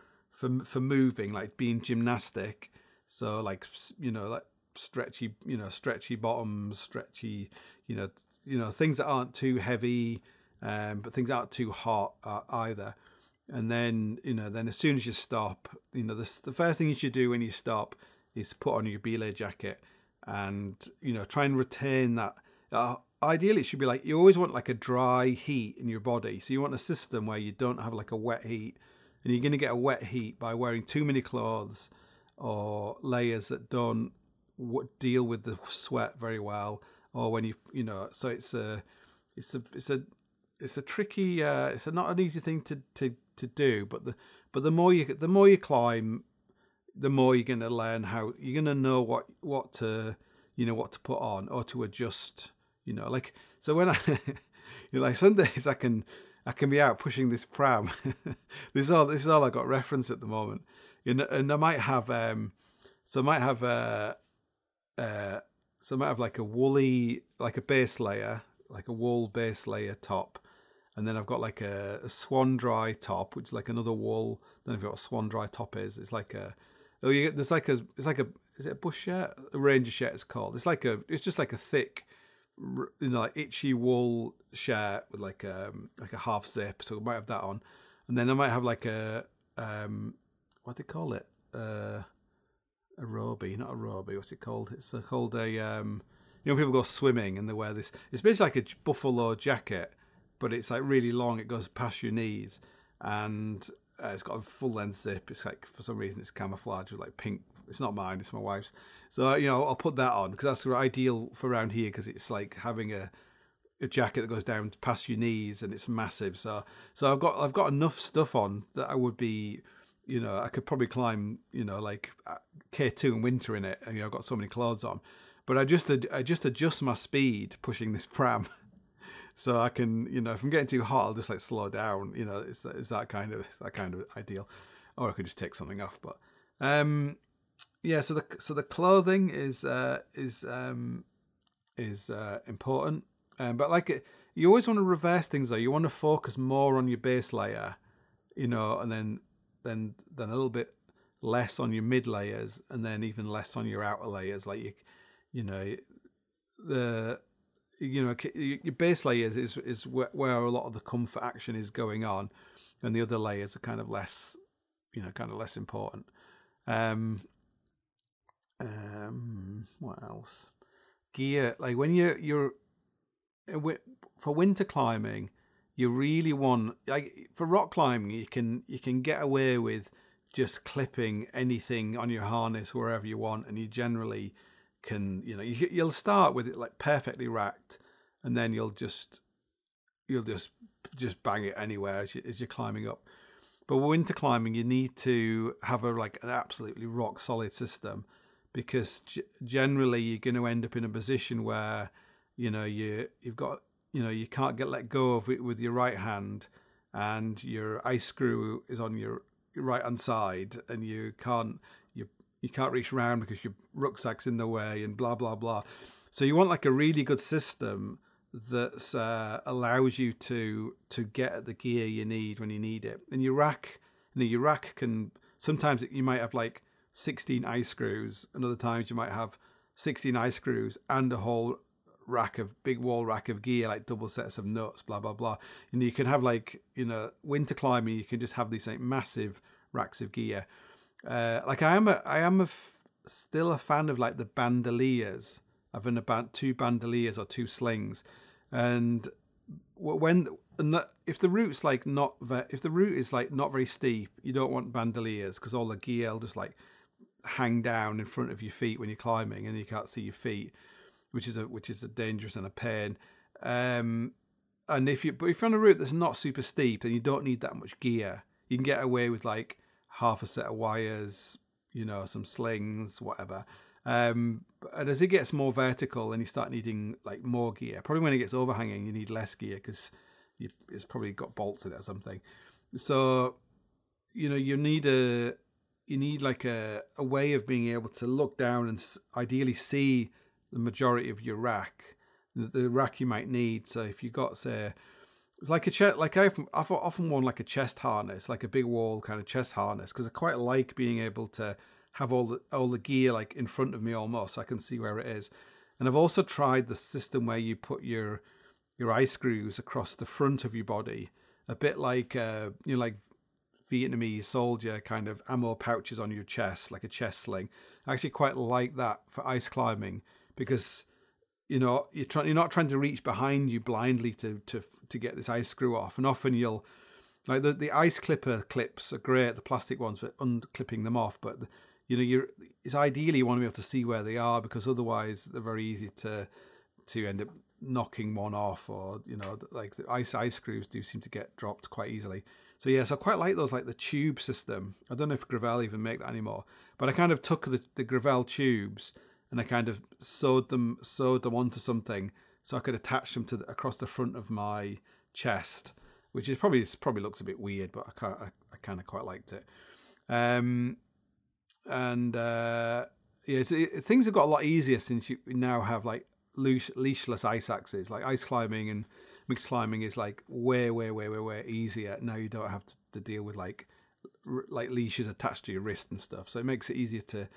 for for moving, like being gymnastic. So like you know like stretchy you know stretchy bottoms, stretchy you know you know things that aren't too heavy, um, but things aren't too hot uh, either. And then you know then as soon as you stop, you know the the first thing you should do when you stop is put on your belay jacket and you know try and retain that. Uh, ideally, it should be like you always want like a dry heat in your body. So you want a system where you don't have like a wet heat, and you're going to get a wet heat by wearing too many clothes or layers that don't deal with the sweat very well, or when you you know. So it's a it's a it's a it's a tricky uh, it's a, not an easy thing to, to, to do but the but the more you the more you climb the more you're going to learn how you're going to know what what to you know what to put on or to adjust you know like so when i *laughs* you know like some days i can i can be out pushing this pram *laughs* this is all this is all i got reference at the moment know, and i might have um so i might have a uh, uh so i might have like a woolly like a base layer like a wool base layer top and then I've got like a, a Swanndri top, which is like another wool. I don't know if you know what a Swanndri top is. It's like a Oh, you get, there's like a it's like a is it a bush shirt? A ranger shirt it's called. It's like a it's just like a thick, you know, like itchy wool shirt with like um like a half zip. So I might have that on, and then I might have like a um what do they call it? Uh, a roby, not a roby. What's it called? It's called a um. You know, people go swimming and they wear this. It's basically like a buffalo jacket, but it's like really long. It goes past your knees, and uh, it's got a full length zip. It's like for some reason it's camouflage with like pink. It's not mine. It's my wife's. So uh, you know I'll put that on because that's ideal for around here because it's like having a a jacket that goes down past your knees and it's massive. So so I've got I've got enough stuff on that I would be you know I could probably climb you know like uh, K two in winter in it. And, you know I've got so many clothes on, but I just I just adjust my speed pushing this pram. *laughs* so I can, you know, if I'm getting too hot, I'll just like slow down. You know, it's, it's that kind of that kind of ideal, or I could just take something off. But um, yeah, so the so the clothing is uh, is um, is uh, important, um, but like it, you always want to reverse things though. You want to focus more on your base layer, you know, and then then then a little bit less on your mid layers, and then even less on your outer layers. Like you, you know, the you know your base layers is is where where a lot of the comfort action is going on, and the other layers are kind of less, you know, kind of less important. Um, um, what else? Gear like when you you're uh, for winter climbing, you really want like for rock climbing you can you can get away with just clipping anything on your harness wherever you want, and you generally can you know you, you'll start with it like perfectly racked and then you'll just you'll just just bang it anywhere as, you, as you're climbing up but winter climbing you need to have a like an absolutely rock solid system because g- generally you're going to end up in a position where you know you you've got you know you can't get let go of it with your right hand and your ice screw is on your right hand side and you can't you you can't reach around because your rucksack's in the way and blah blah blah. So you want like a really good system that uh, allows you to to get the gear you need when you need it. And your rack, you know, your rack can sometimes you might have like 16 ice screws, and other times you might have 16 ice screws and a whole rack of big wall rack of gear, like double sets of nuts, blah blah blah. And you can have like you know winter climbing, you can just have these like massive racks of gear. Uh, like I am a I am a f- still a fan of like the bandoliers, having about two bandoliers or two slings, and when if the route's like not if the route is like not very steep, you don't want bandoliers because all the gear will just like hang down in front of your feet when you're climbing and you can't see your feet, which is a which is a dangerous and a pain. Um, and if you but if you're on a route that's not super steep, then you don't need that much gear. You can get away with like half a set of wires, you know, some slings, whatever. Um, and as it gets more vertical, and you start needing like more gear. Probably when it gets overhanging, you need less gear because it's probably got bolts in it or something. So, you know, you need a you need like a, a way of being able to look down and ideally see the majority of your rack, the, the rack you might need. So if you got say it's like a chest, like I've, I've often worn like a chest harness, like a big wall kind of chest harness, because I quite like being able to have all the all the gear like in front of me almost, so I can see where it is. And I've also tried the system where you put your your ice screws across the front of your body, a bit like uh, you know, like Vietnamese soldier kind of ammo pouches on your chest, like a chest sling. I actually quite like that for ice climbing because you know you're trying you're not trying to reach behind you blindly to to to get this ice screw off, and often you'll like the the ice clipper clips are great, the plastic ones for unclipping them off, but you know you're it's ideally you want to be able to see where they are because otherwise they're very easy to to end up knocking one off or you know like the ice ice screws do seem to get dropped quite easily so yes i quite like those like the tube system i don't know if Grivel even make that anymore but i kind of took the, the Grivel tubes and i kind of sewed them sewed them onto something so i could attach them to the, across the front of my chest which is probably probably looks a bit weird but i, I, I kind of quite liked it um and uh, yeah, it, things have got a lot easier since you now have like loose, leashless ice axes. Like ice climbing and mixed climbing is like way, way, way, way, way easier. Now you don't have to, to deal with like r- like leashes attached to your wrist and stuff. So it makes it easier to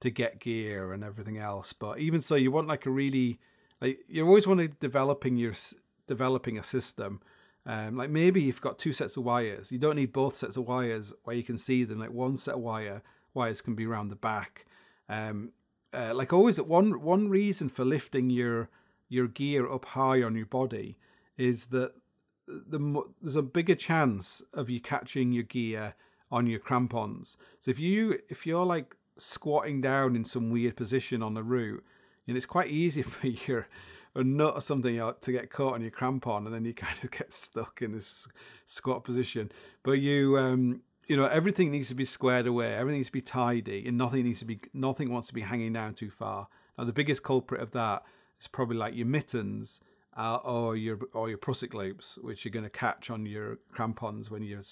to get gear and everything else. But even so, you want like a really like you always want to developing your developing a system. Um, like maybe you've got two sets of wires. You don't need both sets of wires where you can see them. Like one set of wire wires can be around the back. Um, uh, like always, one one reason for lifting your your gear up high on your body is that the there's a bigger chance of you catching your gear on your crampons. So if you if you're like squatting down in some weird position on the route, and it's quite easy *laughs* for your a nut or something to get caught on your crampon, and then you kind of *laughs* get stuck in this squat position. But you um, you know everything needs to be squared away everything needs to be tidy and nothing needs to be nothing wants to be hanging down too far now the biggest culprit of that is probably like your mittens uh, or your or your prusik loops which you're going to catch on your crampons when you're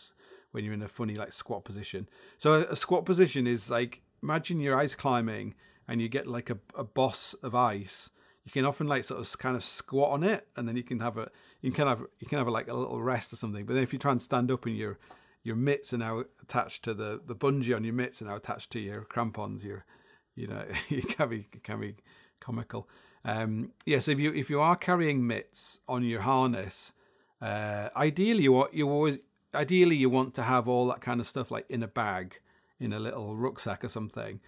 when you're in a funny like squat position so a, a squat position is like imagine you're ice climbing and you get like a, a boss of ice you can often like sort of kind of squat on it and then you can have a you can have you can have a, like a little rest or something but then if you try and stand up and you're your mitts are now attached to the the bungee on your mitts are now attached to your crampons. Your you know *laughs* it can be it can be comical. Um, yes, if you if you are carrying mitts on your harness, uh, ideally you want you always ideally you want to have all that kind of stuff like in a bag, in a little rucksack or something,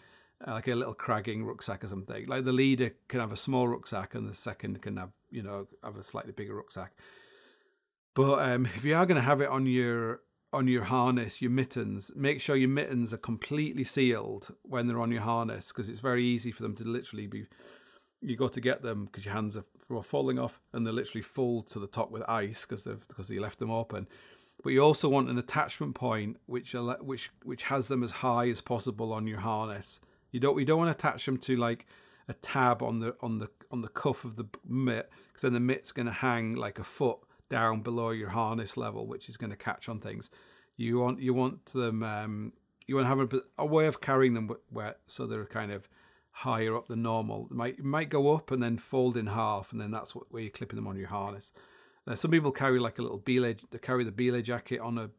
uh, like a little cragging rucksack or something. Like the leader can have a small rucksack and the second can have you know have a slightly bigger rucksack. But um, if you are going to have it on your on your harness, your mittens, make sure your mittens are completely sealed when they're on your harness because it's very easy for them to literally be. You go to get them because your hands are falling off and they're literally full to the top with ice because they've because you left them open. But you also want an attachment point which which which has them as high as possible on your harness. You don't you don't want to attach them to like a tab on the on the on the cuff of the mitt because then the mitt's going to hang like a foot down below your harness level, which is going to catch on things. You want you want them um, you want to have a, a, way of carrying them wet so they're kind of higher up than normal. It might it might go up and then fold in half, and then that's what where you're clipping them on your harness. Uh, some people carry like a little belay. They carry the belay jacket on a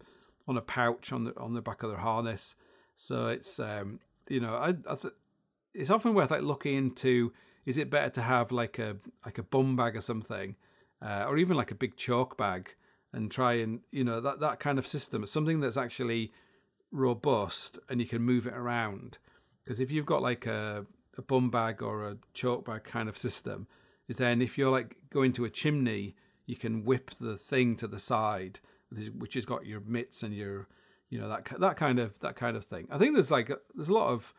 on a pouch on the on the back of their harness. So it's um, you know I, I it's often worth like looking into. Is it better to have like a like a bum bag or something? uh, or even like a big chalk bag and try and you know that that kind of system something that's actually robust and you can move it around because if you've got like a, a bum bag or a chalk bag kind of system is then if you're like going to a chimney you can whip the thing to the side which has got your mitts and your you know that that kind of that kind of thing i think there's like there's a lot of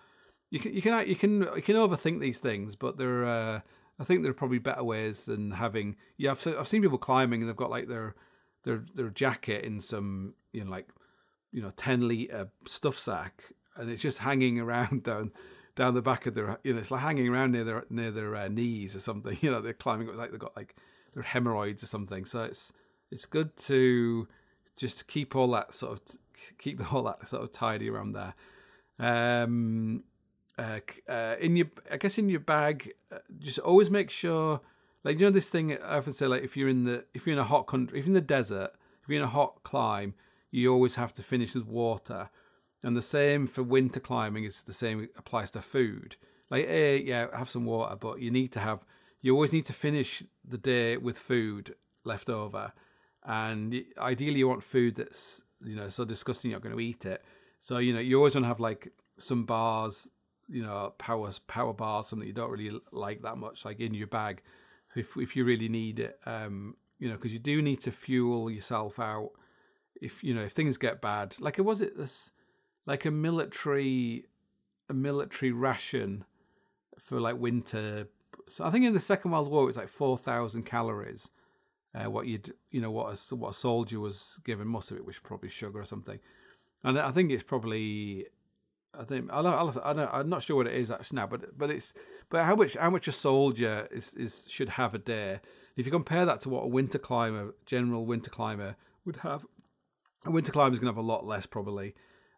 you can you can you can you can overthink these things but there uh I think there are probably better ways than having. Yeah, I've, I've seen people climbing and they've got like their their their jacket in some you know like you know ten liter stuff sack and it's just hanging *laughs* around down down the back of their, you know, it's like hanging around near their near their uh, knees or something. *laughs* You know, they're climbing up like they've got like their hemorrhoids or something. So it's it's good to just keep all that sort of keep *laughs* all that sort of tidy around there. Um, uh, uh, in your, I guess in your bag, uh, just always make sure, like you know, this thing I often say, like if you're in the if you're in a hot country, if you're in the desert, if you're in a hot climb, you always have to finish with water. And the same for winter climbing is the same applies to food. Like, eh, yeah, have some water, but you need to have, you always need to finish the day with food left over. And ideally, you want food that's, you know, so disgusting you're not going to eat it. So, you know, you always want to have like some bars, you know, power power bars, something you don't really like that much, like in your bag, if if you really need it. Um, you know, because you do need to fuel yourself out. If you know, if things get bad, like it was it this like a military a military ration for like winter. So I think in the Second World War it was like four thousand calories. Uh, what you'd you know what a what a soldier was given, most of it was probably sugar or something, and I think it's probably I think I'll, I'll, I don't, I'm not sure what it is actually now, but but it's but how much how much a soldier is, is should have a day. If you compare that to what a winter climber, general winter climber would have, a winter climber is going to have a lot less probably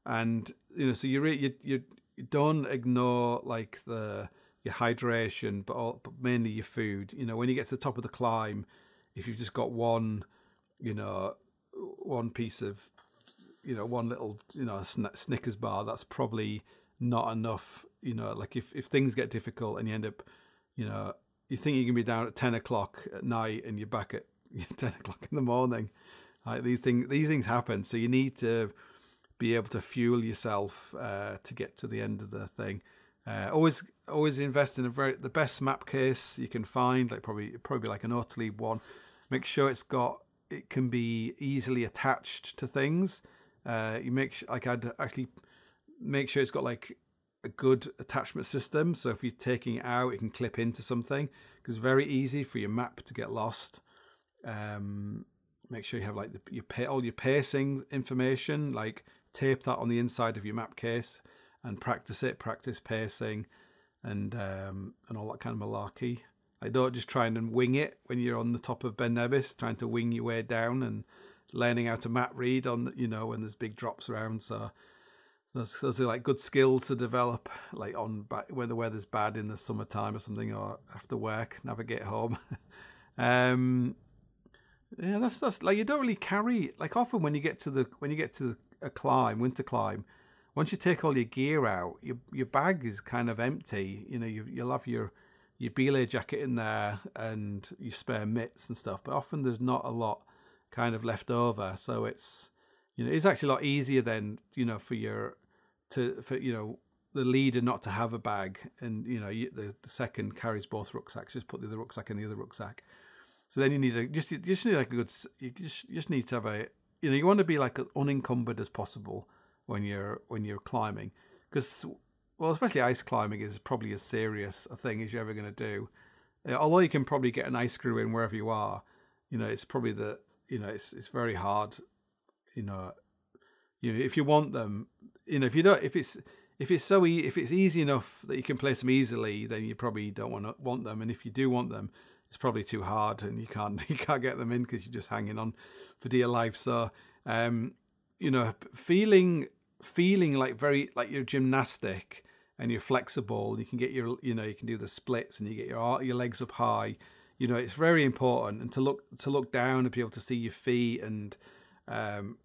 and you know, so you re- you you don't ignore like the your hydration, but, all, but mainly your food. You know, when you get to the top of the climb, if you've just got one, you know, one piece of, you know, one little, you know, Snickers bar, that's probably not enough. You know, like if if things get difficult and you end up, you know, you think you can be down at ten o'clock at night and you're back at *laughs* ten o'clock in the morning. Like these things, these things happen. So you need to be able to fuel yourself uh, to get to the end of the thing. Uh, always, always invest in a very the best map case you can find, like probably probably like an Ortlieb one. Make sure it's got it can be easily attached to things. Uh, you make like I'd actually make sure it's got like a good attachment system. So if you're taking it out, it can clip into something because very easy for your map to get lost. Um, make sure you have like the, your all your pacing information, like tape that on the inside of your map case and practice it, practice pacing and um, and all that kind of malarkey. I don't just try and wing it when you're on the top of Ben Nevis, trying to wing your way down and learning how to map read on you know when there's big drops around. So those those are like good skills to develop, like on when the weather's bad in the summertime or something, or after work, navigate home. *laughs* um, yeah, that's that's like you don't really carry like often when you get to the when you get to a climb, winter climb, once you take all your gear out, your your bag is kind of empty. You know, you you'll have your your belay jacket in there and your spare mitts and stuff, but often there's not a lot kind of left over. So it's you know it's actually a lot easier then you know for your to for you know the leader not to have a bag and you know the, the second carries both rucksacks just put the other rucksack in the other rucksack so then you need a just you just need like a good you just you just need to have a you know you want to be like as unencumbered as possible when you're when you're climbing because well especially ice climbing is probably as serious a thing as you're ever going to do. Uh, although you can probably get an ice screw in wherever you are you know it's probably the you know it's it's very hard you know you know if you want them you know if you don't if it's if it's so e- if it's easy enough that you can place them easily then you probably don't want to want them and if you do want them it's probably too hard and you can't *laughs* you can't get them in because you're just hanging on for dear life. So, um, you know, feeling feeling like very like you're gymnastic and you're flexible. You can get your you know you can do the splits and you get your your legs up high. You know, it's very important and to look to look down and be able to see your feet and um,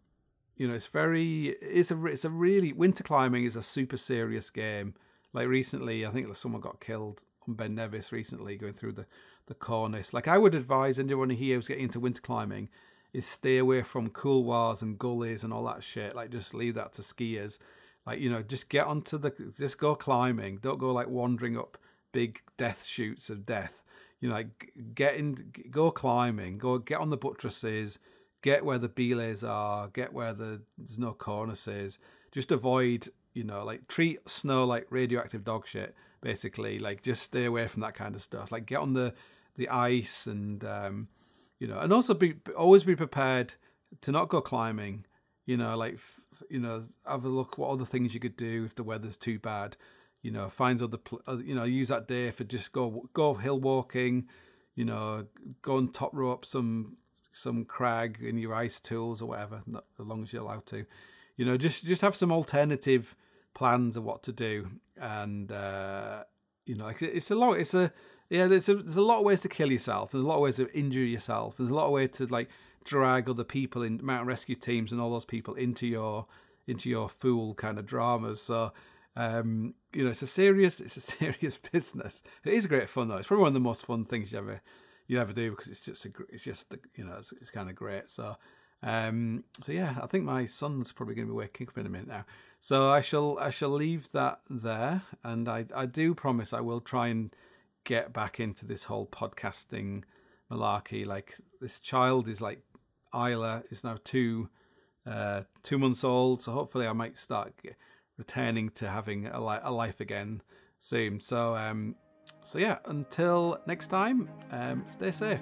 you know, it's very it's a it's a really winter climbing is a super serious game. Like recently, I think someone got killed on Ben Nevis recently going through the the cornice. Like I would advise anyone here who's getting into winter climbing is stay away from couloirs and gullies and all that shit. Like just leave that to skiers. Like you know, just get onto the just go climbing. Don't go like wandering up big death chutes of death. You know, like get in, go climbing. Go get on the buttresses. Get where the belays are. Get where the there's no cornices. Just avoid, you know, like treat snow like radioactive dog shit. Basically, like just stay away from that kind of stuff. Like get on the the ice and um, you know, and also be always be prepared to not go climbing. You know, like you know, have a look what other things you could do if the weather's too bad. you know, find other, you know, use that day for just go go hill walking, you know, go and top rope some some crag in your ice tools or whatever, not, as long as you're allowed to. You know, just just have some alternative plans of what to do, and uh, you know, it's a long, It's a yeah. There's a there's a lot of ways to kill yourself. There's a lot of ways to injure yourself. There's a lot of ways to like drag other people in mountain rescue teams and all those people into your into your fool kind of dramas. So um, you know, it's a serious it's a *laughs* serious business. It is great fun though. It's probably one of the most fun things you ever you ever do because it's just a, it's just you know it's, it's kind of great. So um, so yeah, I think my son's probably going to be waking up in a minute now. So I shall I shall leave that there, and I I do promise I will try and get back into this whole podcasting malarkey. Like this child is like Isla is now two uh, two months old, so hopefully I might start returning to having a, li- a life again soon. So um, so yeah, until next time, um, stay safe.